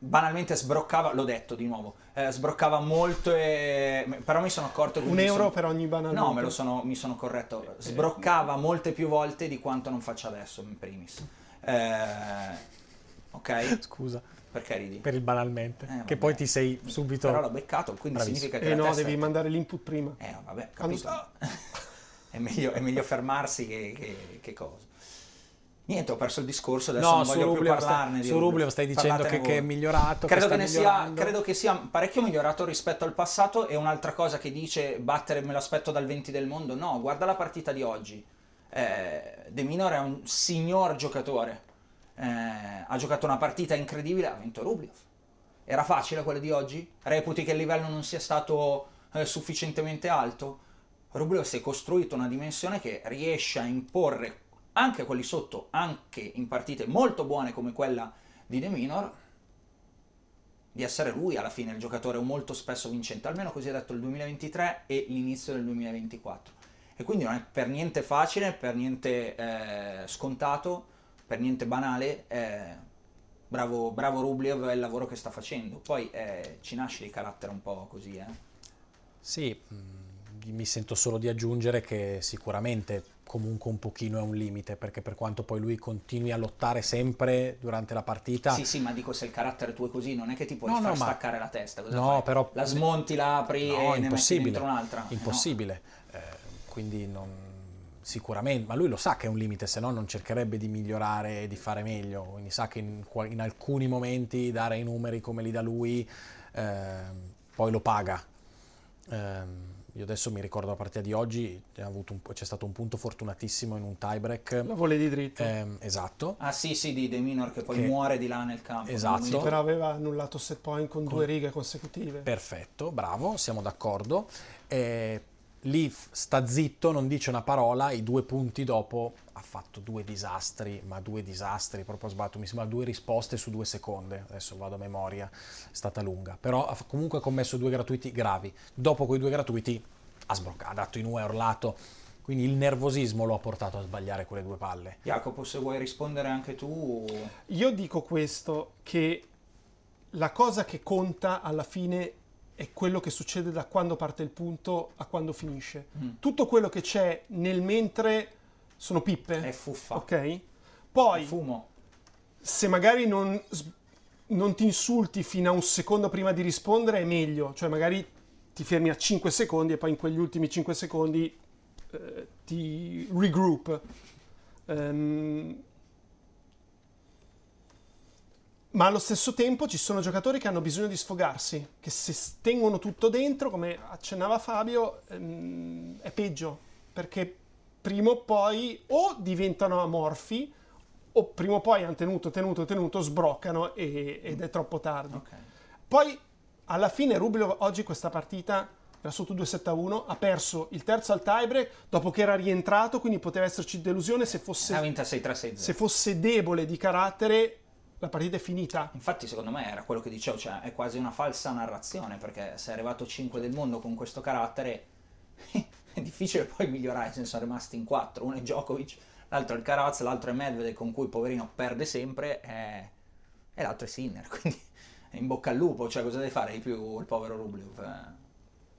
banalmente sbroccava, l'ho detto di nuovo, eh, sbroccava molto e... però mi sono accorto che...
Un euro
sono-
per ogni banalmente.
No, me lo sono, mi sono corretto. Sbroccava molte più volte di quanto non faccia adesso, in primis. Eh, ok?
Scusa,
Perché ridi?
per il banalmente.
Eh,
che poi ti sei subito...
Però l'ho beccato, quindi
Bravissimo.
significa che
Eh
la
no,
testa
devi
è-
mandare l'input prima.
Eh, vabbè,
Quando
capito. è, meglio, è meglio fermarsi che, che- che cosa. Niente, ho perso il discorso, adesso
No,
non voglio più
Rublev
parlarne
stai,
di
su Rublev stai dicendo che, che è migliorato,
Credo
che
che,
sta
sia, credo che sia parecchio migliorato rispetto al passato e un'altra cosa che dice battere me lo aspetto dal 20 del mondo, no, guarda la partita di oggi. Eh, De Minor è un signor giocatore, Eh, ha giocato una partita incredibile, ha vinto Rublev. Era facile quella di oggi? Reputi che il livello non sia stato eh, sufficientemente alto? Rublev si è costruito una dimensione che riesce a imporre anche quelli sotto, anche in partite molto buone come quella di De Minor, di essere lui alla fine il giocatore molto spesso vincente, almeno così ha detto il 2023 e l'inizio del 2024. E quindi non è per niente facile, per niente eh, scontato, per niente banale. eh, bravo, bravo Rublev e il lavoro che sta facendo. Poi eh, ci nasce di carattere un po' così, eh.
Sì, mh, mi sento solo di aggiungere che sicuramente comunque un pochino è un limite, perché per quanto poi lui continui a lottare sempre durante la partita,
Sì, sì, ma dico se il carattere tuo è così, non è che ti puoi
No,
far
no, ma-
staccare la testa. Cosa
No,
fai?
però-
La smonti, la apri
no,
e ne metti dentro un'altra. Eh,
impossibile. Eh, quindi non, sicuramente, ma lui lo sa che è un limite, se no non cercherebbe di migliorare e di fare meglio, quindi sa che in, in alcuni momenti dare i numeri come li dà lui ehm, poi lo paga. Ehm, io adesso mi ricordo la partita di oggi, un c'è stato un punto fortunatissimo in un tiebreak.
La volevi dritto.
Ehm, esatto.
Ah sì, sì, di De Minor che poi
Che-
muore di là nel campo.
Esatto.
Mi-
Però aveva annullato set point con due righe consecutive.
Perfetto, bravo, siamo d'accordo. Eh, lì sta zitto, non dice una parola, i due punti dopo ha fatto due disastri, ma due disastri, proprio sbagliato, mi sembra due risposte su due seconde, adesso vado a memoria, è stata lunga, però ha comunque commesso due gratuiti gravi. Dopo quei due gratuiti ha sbroccato, ha dato in U, ha urlato, quindi il nervosismo lo ha portato a sbagliare quelle due palle.
Jacopo, se vuoi rispondere anche tu...
Io dico questo, che la cosa che conta alla fine è quello che succede da quando parte il punto a quando finisce.
Mm.
Tutto quello che c'è nel mentre sono pippe.
È fuffa.
Ok? Poi,
Fumo.
se magari non, non ti insulti fino a un secondo prima di rispondere, è meglio. Cioè, magari ti fermi a 5 secondi e poi in quegli ultimi 5 secondi eh, ti regroup. Ehm, ma allo stesso tempo ci sono giocatori che hanno bisogno di sfogarsi, che se tengono tutto dentro, come accennava Fabio, ehm, è peggio, perché prima o poi o diventano amorfi o prima o poi hanno tenuto, tenuto, tenuto, sbroccano e- ed è troppo tardi.
Ok.
Poi alla fine Rublev oggi questa partita era sotto 2-7-1, ha perso il terzo al tiebreak dopo che era rientrato, quindi poteva esserci delusione se fosse,
Ha vinto 6-3-6-0.
se fosse debole di carattere, la partita è finita.
Infatti, secondo me era quello che dicevo, cioè è quasi una falsa narrazione, perché se è arrivato 5 del mondo con questo carattere, è difficile poi migliorare, se sono rimasti in 4. Uno è Djokovic, l'altro è il Caraz, l'altro è Medvedev, con cui poverino perde sempre, e, e l'altro è Sinner, quindi in bocca al lupo, cioè cosa deve fare di più il povero Rublev? Eh,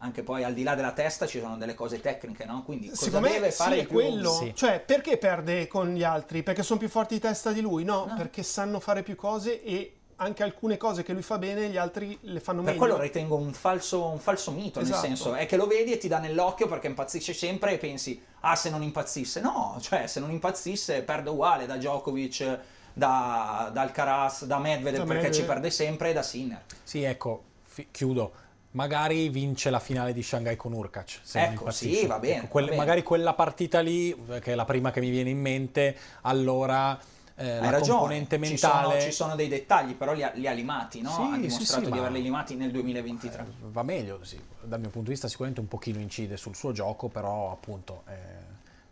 Anche poi al di là della testa ci sono delle cose tecniche, no? Quindi cosa
Secondo
deve
me
fare
sì,
più?
quello.
Sì.
Cioè, perché perde con gli altri? Perché sono più forti di testa di lui? No,
No.
perché sanno fare più cose e anche alcune cose che lui fa bene gli altri le fanno
Per
meglio.
quello ritengo un falso, un falso mito,
Esatto.
nel senso è che lo vedi e ti dà nell'occhio perché impazzisce sempre e pensi, ah se non impazzisse, no, cioè se non impazzisse perde uguale da Djokovic, da, da Alcaraz, da Medvedev
Da
perché
Medvedev.
ci perde sempre e da Sinner.
Sì, ecco, fi- chiudo. Magari vince la finale di Shanghai con Urkac.
Ecco, sì, va bene,
quel-
va bene.
Magari quella partita lì, eh, che è la prima che mi viene in mente, allora eh,
Hai
la
ragione,
componente
ci
mentale...
sono, ci sono dei dettagli, però li ha, li ha limati, no?
Sì,
ha
sì,
dimostrato
sì,
di
ma-
averli limati nel 2023.
Va meglio, sì. Dal mio punto di vista sicuramente un pochino incide sul suo gioco, però appunto eh,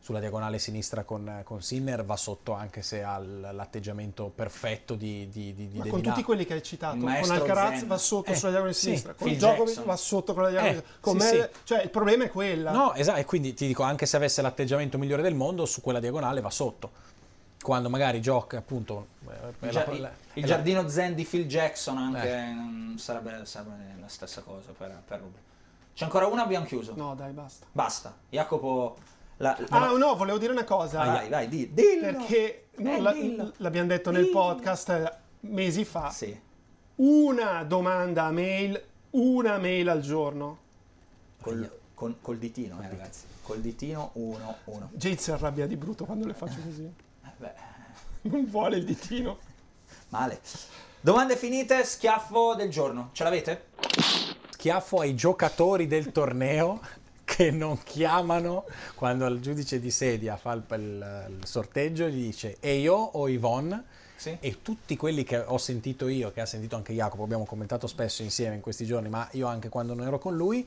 sulla diagonale sinistra con, con Sinner va sotto anche se ha l'atteggiamento perfetto di, di, di, di
Ma con tutti quelli che hai citato, con Alcaraz
Zen.
va sotto
Eh,
sulla diagonale
sì.
sinistra, con Djokovic va sotto con la diagonale
Eh.
Con
sì,
me-
sì.
Cioè, il problema è quella.
No, esatto, e quindi ti dico, anche se avesse l'atteggiamento migliore del mondo, su quella diagonale va sotto. Quando magari gioca appunto... eh,
Il, gia-
la-
il-
la-
il
è la-
giardino zen di Phil Jackson anche
Eh.
sarebbe, sarebbe la stessa cosa per, per Rubio. C'è ancora una, abbiamo chiuso.
No, dai, basta.
Basta. Jacopo... La, la-
Ah, no, volevo dire una cosa.
vai, vai, di, dillo.
Perché
Eh,
la-
dillo.
l'abbiamo detto nel
Dillo.
podcast eh, mesi fa.
Sì.
Una domanda a mail, una mail al giorno.
Col, con- col ditino, eh, ragazzi. Col ditino, uno, uno.
Jade si arrabbia di brutto quando le faccio così.
Eh, beh,
Non vuole il ditino.
male. Domande finite, schiaffo del giorno. Ce l'avete?
schiaffo ai giocatori del torneo che non chiamano quando il giudice di sedia fa il, il- il sorteggio gli dice e io o Yvonne
Sì.
e tutti quelli che ho sentito io che ha sentito anche Jacopo abbiamo commentato spesso insieme in questi giorni ma io anche quando non ero con lui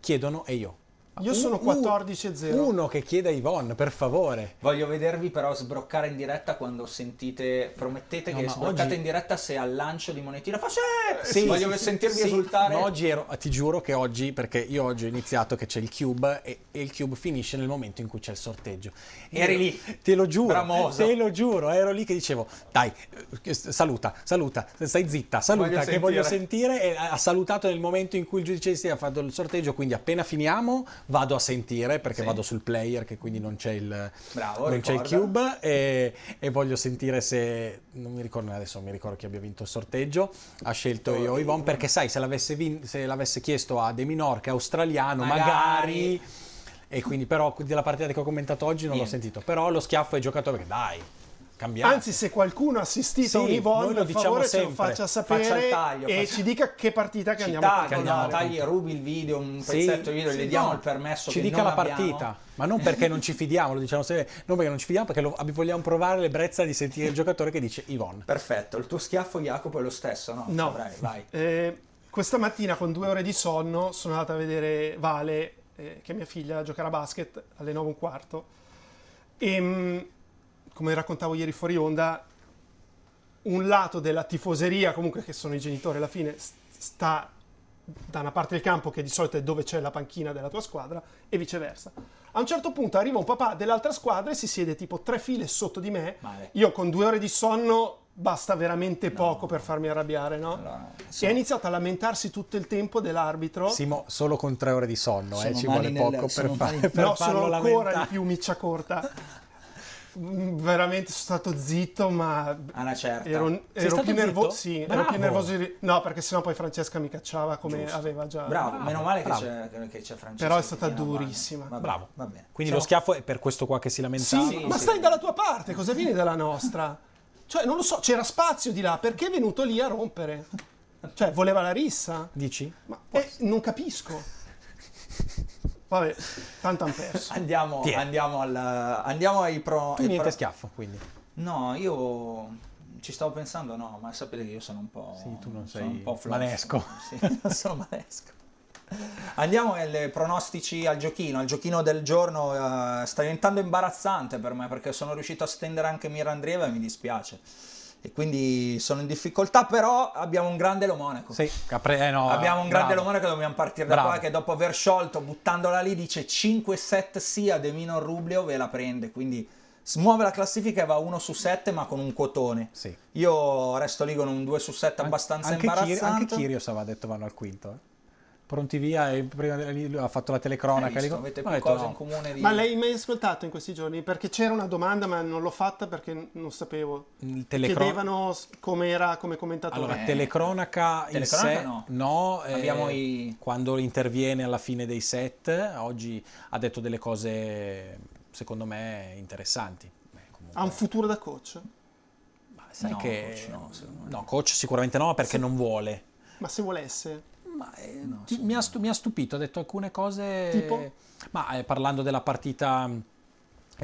chiedono e io
Io sono
Un-
14-0.
uno che chiede a Yvonne per favore
Voglio vedervi però sbroccare in diretta quando sentite, promettete
No,
che
ma
sbroccate
oggi-
in diretta se al lancio di monetina fa sì!
Sì,
Voglio
sì,
sentirvi
sì.
esultare.
Ma oggi ero, ti giuro che oggi, perché io oggi ho iniziato che c'è il cube e, e il cube finisce nel momento in cui c'è il sorteggio. E
Eri lì.
Te lo giuro,
Bramoso.
te lo giuro, ero lì che dicevo, dai, eh, saluta, saluta, stai zitta, saluta,
Voglio
che voglio
sentire.
sentire. E ha salutato nel momento in cui il giudice si è fatto il sorteggio, quindi appena finiamo vado a sentire, perché
Sì.
vado sul player, che quindi non c'è il,
Bravo,
non c'è il cube e, e voglio sentire se non mi ricordo adesso mi ricordo chi abbia vinto il sorteggio ha scelto io Yvonne perché sai se l'avesse, vin- se l'avesse chiesto a De Minor che è australiano
Magari.
magari, e quindi però della partita che ho commentato oggi non
Niente.
l'ho sentito però lo schiaffo ai giocatori perché dai cambiamo
Anzi, se qualcuno ha assistito
Sì,
a un per
diciamo
favore ce lo faccia
Faccia il
sapere
taglio,
e
faccia-
ci dica che partita che
Ci
andiamo a
tagli,
controllare.
andiamo.
tagli, rubi il video, un pezzetto di video,
sì,
gli diamo
no,
il permesso
ci
che
dica
non
la
abbiamo.
partita ma non perché non ci fidiamo lo diciamo sempre non perché non ci fidiamo perché lo- vogliamo provare l'ebbrezza di sentire il giocatore che dice Yvonne
Perfetto, il tuo schiaffo Jacopo è lo stesso, no?
No.
Saprai, vai.
Eh, questa mattina con due ore di sonno sono andata a vedere Vale, eh, che è mia figlia, giocare a basket alle 9 e un quarto. E mm, come raccontavo ieri fuori onda, un lato della tifoseria, comunque che sono i genitori alla fine, sta da una parte del campo che di solito è dove c'è la panchina della tua squadra e viceversa. A un certo punto arriva un papà dell'altra squadra e si siede tipo tre file sotto di me.
Male.
Io con due ore di sonno basta veramente poco per farmi arrabbiare, no?
Allora,
E ha iniziato a lamentarsi tutto il tempo dell'arbitro.
Simo solo con tre ore di sonno eh, ci vuole
nel-
poco per,
sono
fa-
mani-
per
no,
farlo
sono ancora
lamentare.
di più miccia corta. Mm, Veramente sono stato zitto, ma
a una certa.
ero, ero più nervoso. Sì, ero
Bravo.
più nervoso. di- No, perché sennò poi Francesca mi cacciava come
Giusto.
aveva già.
Bravo, meno male che
bravo.
c'è, che c'è Francesco.
Però è stata durissima.
Va bene,
Bravo.
Va bene.
Quindi lo
Siamo-
schiaffo è per questo qua che si
Sì,
lamentava.
Sì,
ma
sì.
stai dalla tua parte, cosa vieni dalla nostra? Cioè, non lo so, c'era spazio di là, perché è venuto lì a rompere? Cioè, voleva la rissa?
Dici?
Ma eh, non capisco. Vabbè, tanto han perso.
Andiamo, andiamo, al, andiamo ai pro.
Tu
ai
niente
pro-
schiaffo, quindi.
No, io ci stavo pensando, no, ma sapete che io sono un po'.
Sì, tu non
sono
sei
un po' flash.
manesco.
Sì, sono manesco. Andiamo ai pronostici al giochino. Il giochino del giorno eh, sta diventando imbarazzante per me perché sono riuscito a stendere anche Mira Andrieva e mi dispiace. E quindi sono in difficoltà, però abbiamo un grande Lo Monaco.
Sì, capre- eh, no,
Abbiamo un grande
bravo.
Lo Monaco, dobbiamo partire da
Bravo.
qua che dopo aver sciolto, buttandola lì, dice 5 set sì a De Minor Rublev e la prende, quindi smuove la classifica e va 1 su 7 ma con un quotone.
Sì.
Io resto lì con un 2 su 7 abbastanza
anche, Kir-
imbarazzante.
anche Kyrgios aveva detto vanno al quinto. eh. Pronti via e prima lui ha fatto la telecronaca.
visto?
lì-
Avete più
detto
cose
no.
in comune di...
Ma lei mi hai ascoltato in questi giorni? Perché c'era una domanda, ma non l'ho fatta perché non sapevo.
Il telecro-
Chiedevano com'era come commentatore.
Allora,
Eh.
telecronaca in
Telecronaca
sé
no.
no, eh,
Abbiamo i-
quando interviene alla fine dei set, oggi ha detto delle cose secondo me interessanti. Beh, comunque-
ha un futuro da coach?
sai
No,
che...
coach no,
no, coach sicuramente no, perché non vuole.
Ma se volesse,
Ma eh, ti- mi, ha stu- mi ha stupito, ha detto alcune cose...
Tipo?
Ma eh, parlando della partita mh,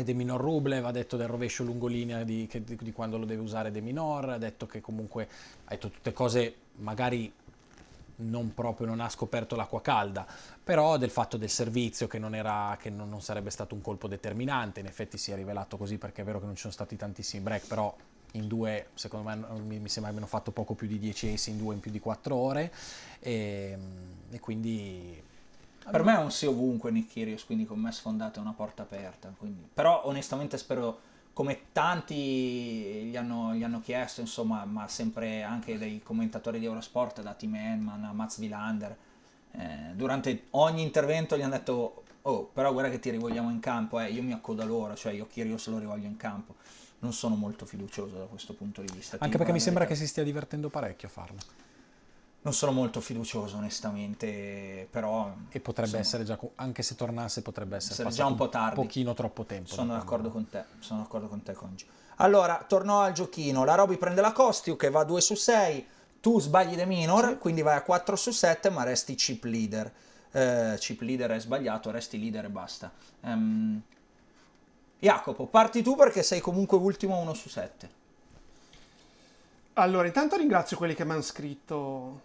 De Minor Rublev, ha detto del rovescio lungolinea di, che- di- di quando lo deve usare De Minor, ha detto che comunque ha detto tutte cose magari non proprio non ha scoperto l'acqua calda, però del fatto del servizio che non, era, che non, non sarebbe stato un colpo determinante, in effetti si è rivelato così perché è vero che non ci sono stati tantissimi break, però in due secondo me mi, sembra abbiano fatto poco più di 10 ace in due in più di 4 ore e, e quindi
Per me è un sì ovunque Nick Kyrgios, quindi con me sfondate una porta aperta. quindi- Però onestamente spero, come tanti gli hanno, gli hanno chiesto, insomma, ma sempre anche dei commentatori di Eurosport, da Tim Henman a Mats Wilander, eh, durante ogni intervento gli hanno detto, oh, però guarda che ti rivogliamo in campo, eh, io mi accodo a loro, cioè io Kyrgios lo rivoglio in campo. Non sono molto fiducioso da questo punto di vista.
anche perché mi sembra che si stia divertendo parecchio a farlo
Non sono molto fiducioso onestamente, però...
e potrebbe
insomma,
essere già, anche se tornasse potrebbe essere,
già un po' tardi.
pochino troppo tempo
Sono
da
d'accordo
quando-
con te, sono d'accordo con te Congi. Allora, torno al giochino, la Roby prende la Costiu che va a 2 su 6, tu sbagli de minor, quindi vai a 4 su 7 ma resti chip leader. Eh, chip leader è sbagliato, resti leader e basta. Ehm, Jacopo, parti tu perché sei comunque ultimo a 1 su 7.
Allora, intanto ringrazio quelli che mi hanno scritto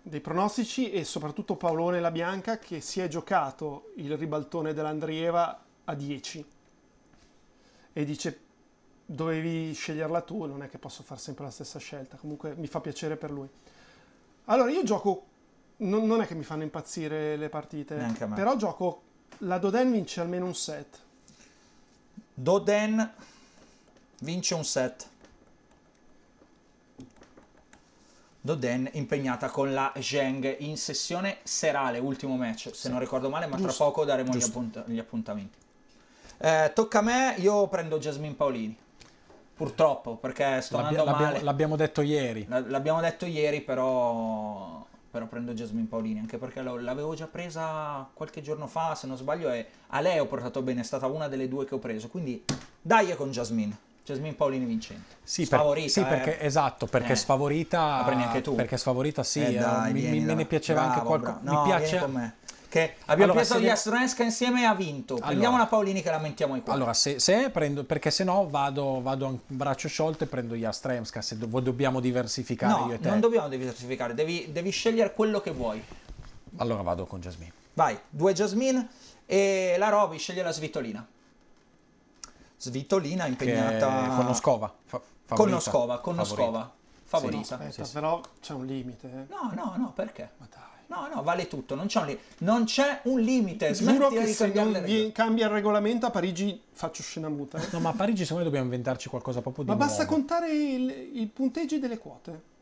dei pronostici e soprattutto Paolone La Bianca che si è giocato il ribaltone dell'Andrieva a 10 e dice dovevi sceglierla tu, non è che posso fare sempre la stessa scelta, comunque mi fa piacere per lui. Allora, io gioco, non, non è che mi fanno impazzire le partite, però gioco, la Doden vince almeno un set.
Doden vince un set. Doden impegnata con la Zheng in sessione serale, ultimo match, se non ricordo male, ma tra
Giusto,
poco daremo gli, appunt- gli appuntamenti. Eh, tocca a me, io prendo Jasmine Paolini. Purtroppo, perché sto
L'abbia-
andando
l'abbiamo,
male.
l'abbiamo detto ieri
L- L'abbiamo detto ieri, però, però prendo Jasmine Paolini, anche perché l'avevo già presa qualche giorno fa, se non sbaglio, e a lei ho portato bene, è stata una delle due che ho preso, quindi dai con Jasmine. Jasmine Paolini vincente.
Sì, per-
Sfavorita,
sì,
eh.
perché, esatto, perché
Eh.
sfavorita.
La prendi anche tu.
Perché sfavorita sì,
Eh,
eh,
dai,
mi- mi- me ne piaceva anche
Bravo,
qualcosa.
bravo. No,
mi piace.
Che abbiamo
Allora,
preso
se
gli
ne-
Astronesca insieme e ha vinto. Prendiamo la Paolini che la mettiamo ai qua.
Allora, se, se prendo, perché se no vado, vado a braccio sciolto e prendo Jastremska. Se do- dobbiamo diversificare
no,
io e te,
non dobbiamo diversificare, devi, devi scegliere quello che vuoi.
allora vado con Jasmine.
Vai, due Jasmine e la Roby sceglie la Svitolina. Svitolina
Che
impegnata
è con Noskova. fa-
Con
favorita.
Noskova, con
Favorita.
Noskova. Favorita.
Aspetta, però c'è un limite. eh.
No, no, no, perché?
Ma dai.
No, no, vale tutto, non c'è un, li- non c'è un limite.
Giuro che se non
le
vi-
regole.
cambia il regolamento a Parigi faccio scena muta. eh.
No, ma a Parigi secondo me dobbiamo inventarci qualcosa proprio di
Ma basta
nuovo.
contare il- i punteggi delle quote.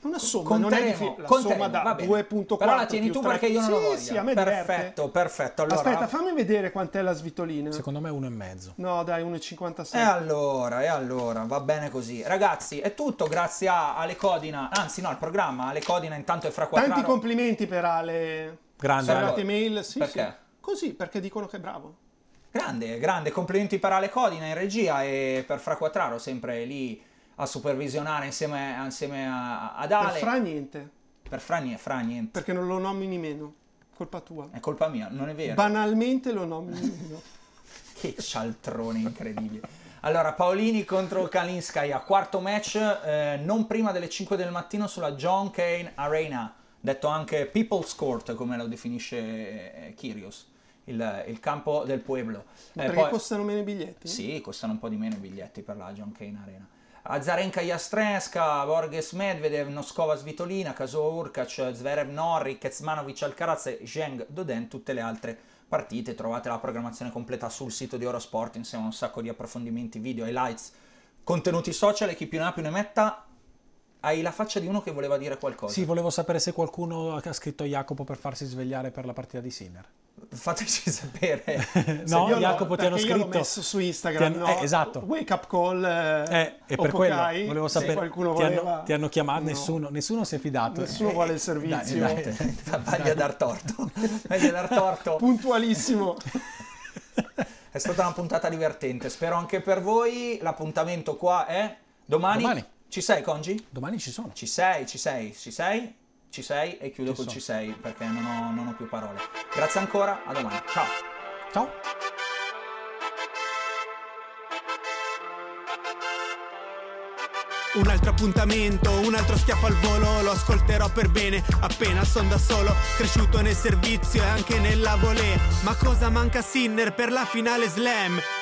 Una somma, non è
Conteremo,
difficile. La
conteremo,
somma da
va bene.
2.4
Però la tieni tu
tre.
perché io non
sì,
lo voglio.
Sì, a me diverte.
perfetto, perfetto. Allora,
Aspetta, fammi vedere quant'è la svitolina.
Secondo me uno e mezzo.
No, dai, 1,56.
E allora, e allora, va bene così. Ragazzi, è tutto grazie a Ale Codina, anzi no, al programma Ale Codina intanto è fra
Tanti
quattro.
complimenti per Ale.
Grande.
Sono
Ale.
mail. Sì,
Perché?
sì. Così, perché dicono che è bravo.
Grande, grande, complimenti per Ale Codina in regia e per Fra Quattraro, sempre lì a supervisionare insieme, insieme a- ad Ale.
Per Fra niente,
Per Fra, Fra niente.
perché non lo nomini meno. Colpa tua.
È colpa mia, non è vero.
Banalmente lo nomini meno.
Che cialtrone incredibile. Allora, Paolini contro Kalinskaya, quarto match, eh, non prima delle 5 del mattino sulla John Kane Arena, detto anche People's Court, come lo definisce eh, Kyrgios, il, il campo del pueblo.
Ma
Eh,
perché
poi-
costano meno i biglietti?
Sì, costano un po' di meno i biglietti per la John Kane Arena. Azarenka Jastrenska, Borges Medvedev, Noskova Svitolina, Kazuo Urkac, Zverev Norri, Kecmanovic Alcaraz e Zheng Doden, tutte le altre partite. Trovate la programmazione completa sul sito di Eurosport insieme a un sacco di approfondimenti, video, highlights, contenuti social e chi più ne ha più ne metta. Hai la faccia di uno che voleva dire qualcosa.
Sì, volevo sapere se qualcuno ha scritto Jacopo per farsi svegliare per la partita di Sinner.
Fateci sapere.
No,
Io
Jacopo ti hanno
perché io l'ho
scritto.
messo su Instagram,
hanno-
no?
eh, esatto.
Wake up call. Eh,
Eh, e per quello volevo
se
sapere.
qualcuno
ti,
voleva...
hanno, ti hanno chiamato,
No.
nessuno, nessuno si è fidato.
Nessuno
Eh,
vuole il
dai,
servizio.
dai.
Vagli a dar torto. Vagli a dar torto.
Puntualissimo.
È stata una puntata divertente, spero anche per voi. L'appuntamento qua è domani.
Domani.
Ci sei, Congi?
Domani ci sono.
Ci sei, ci sei, ci sei, ci sei e chiudo
Ci
con
sono.
ci sei perché non ho, non ho più parole. Grazie ancora, a domani. Ciao.
Ciao.
Un altro appuntamento, un altro schiaffo al volo, lo ascolterò per bene, appena son da solo, cresciuto nel servizio e anche nella volée. Ma cosa manca a Sinner per la finale slam?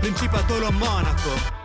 Principatolo Monaco.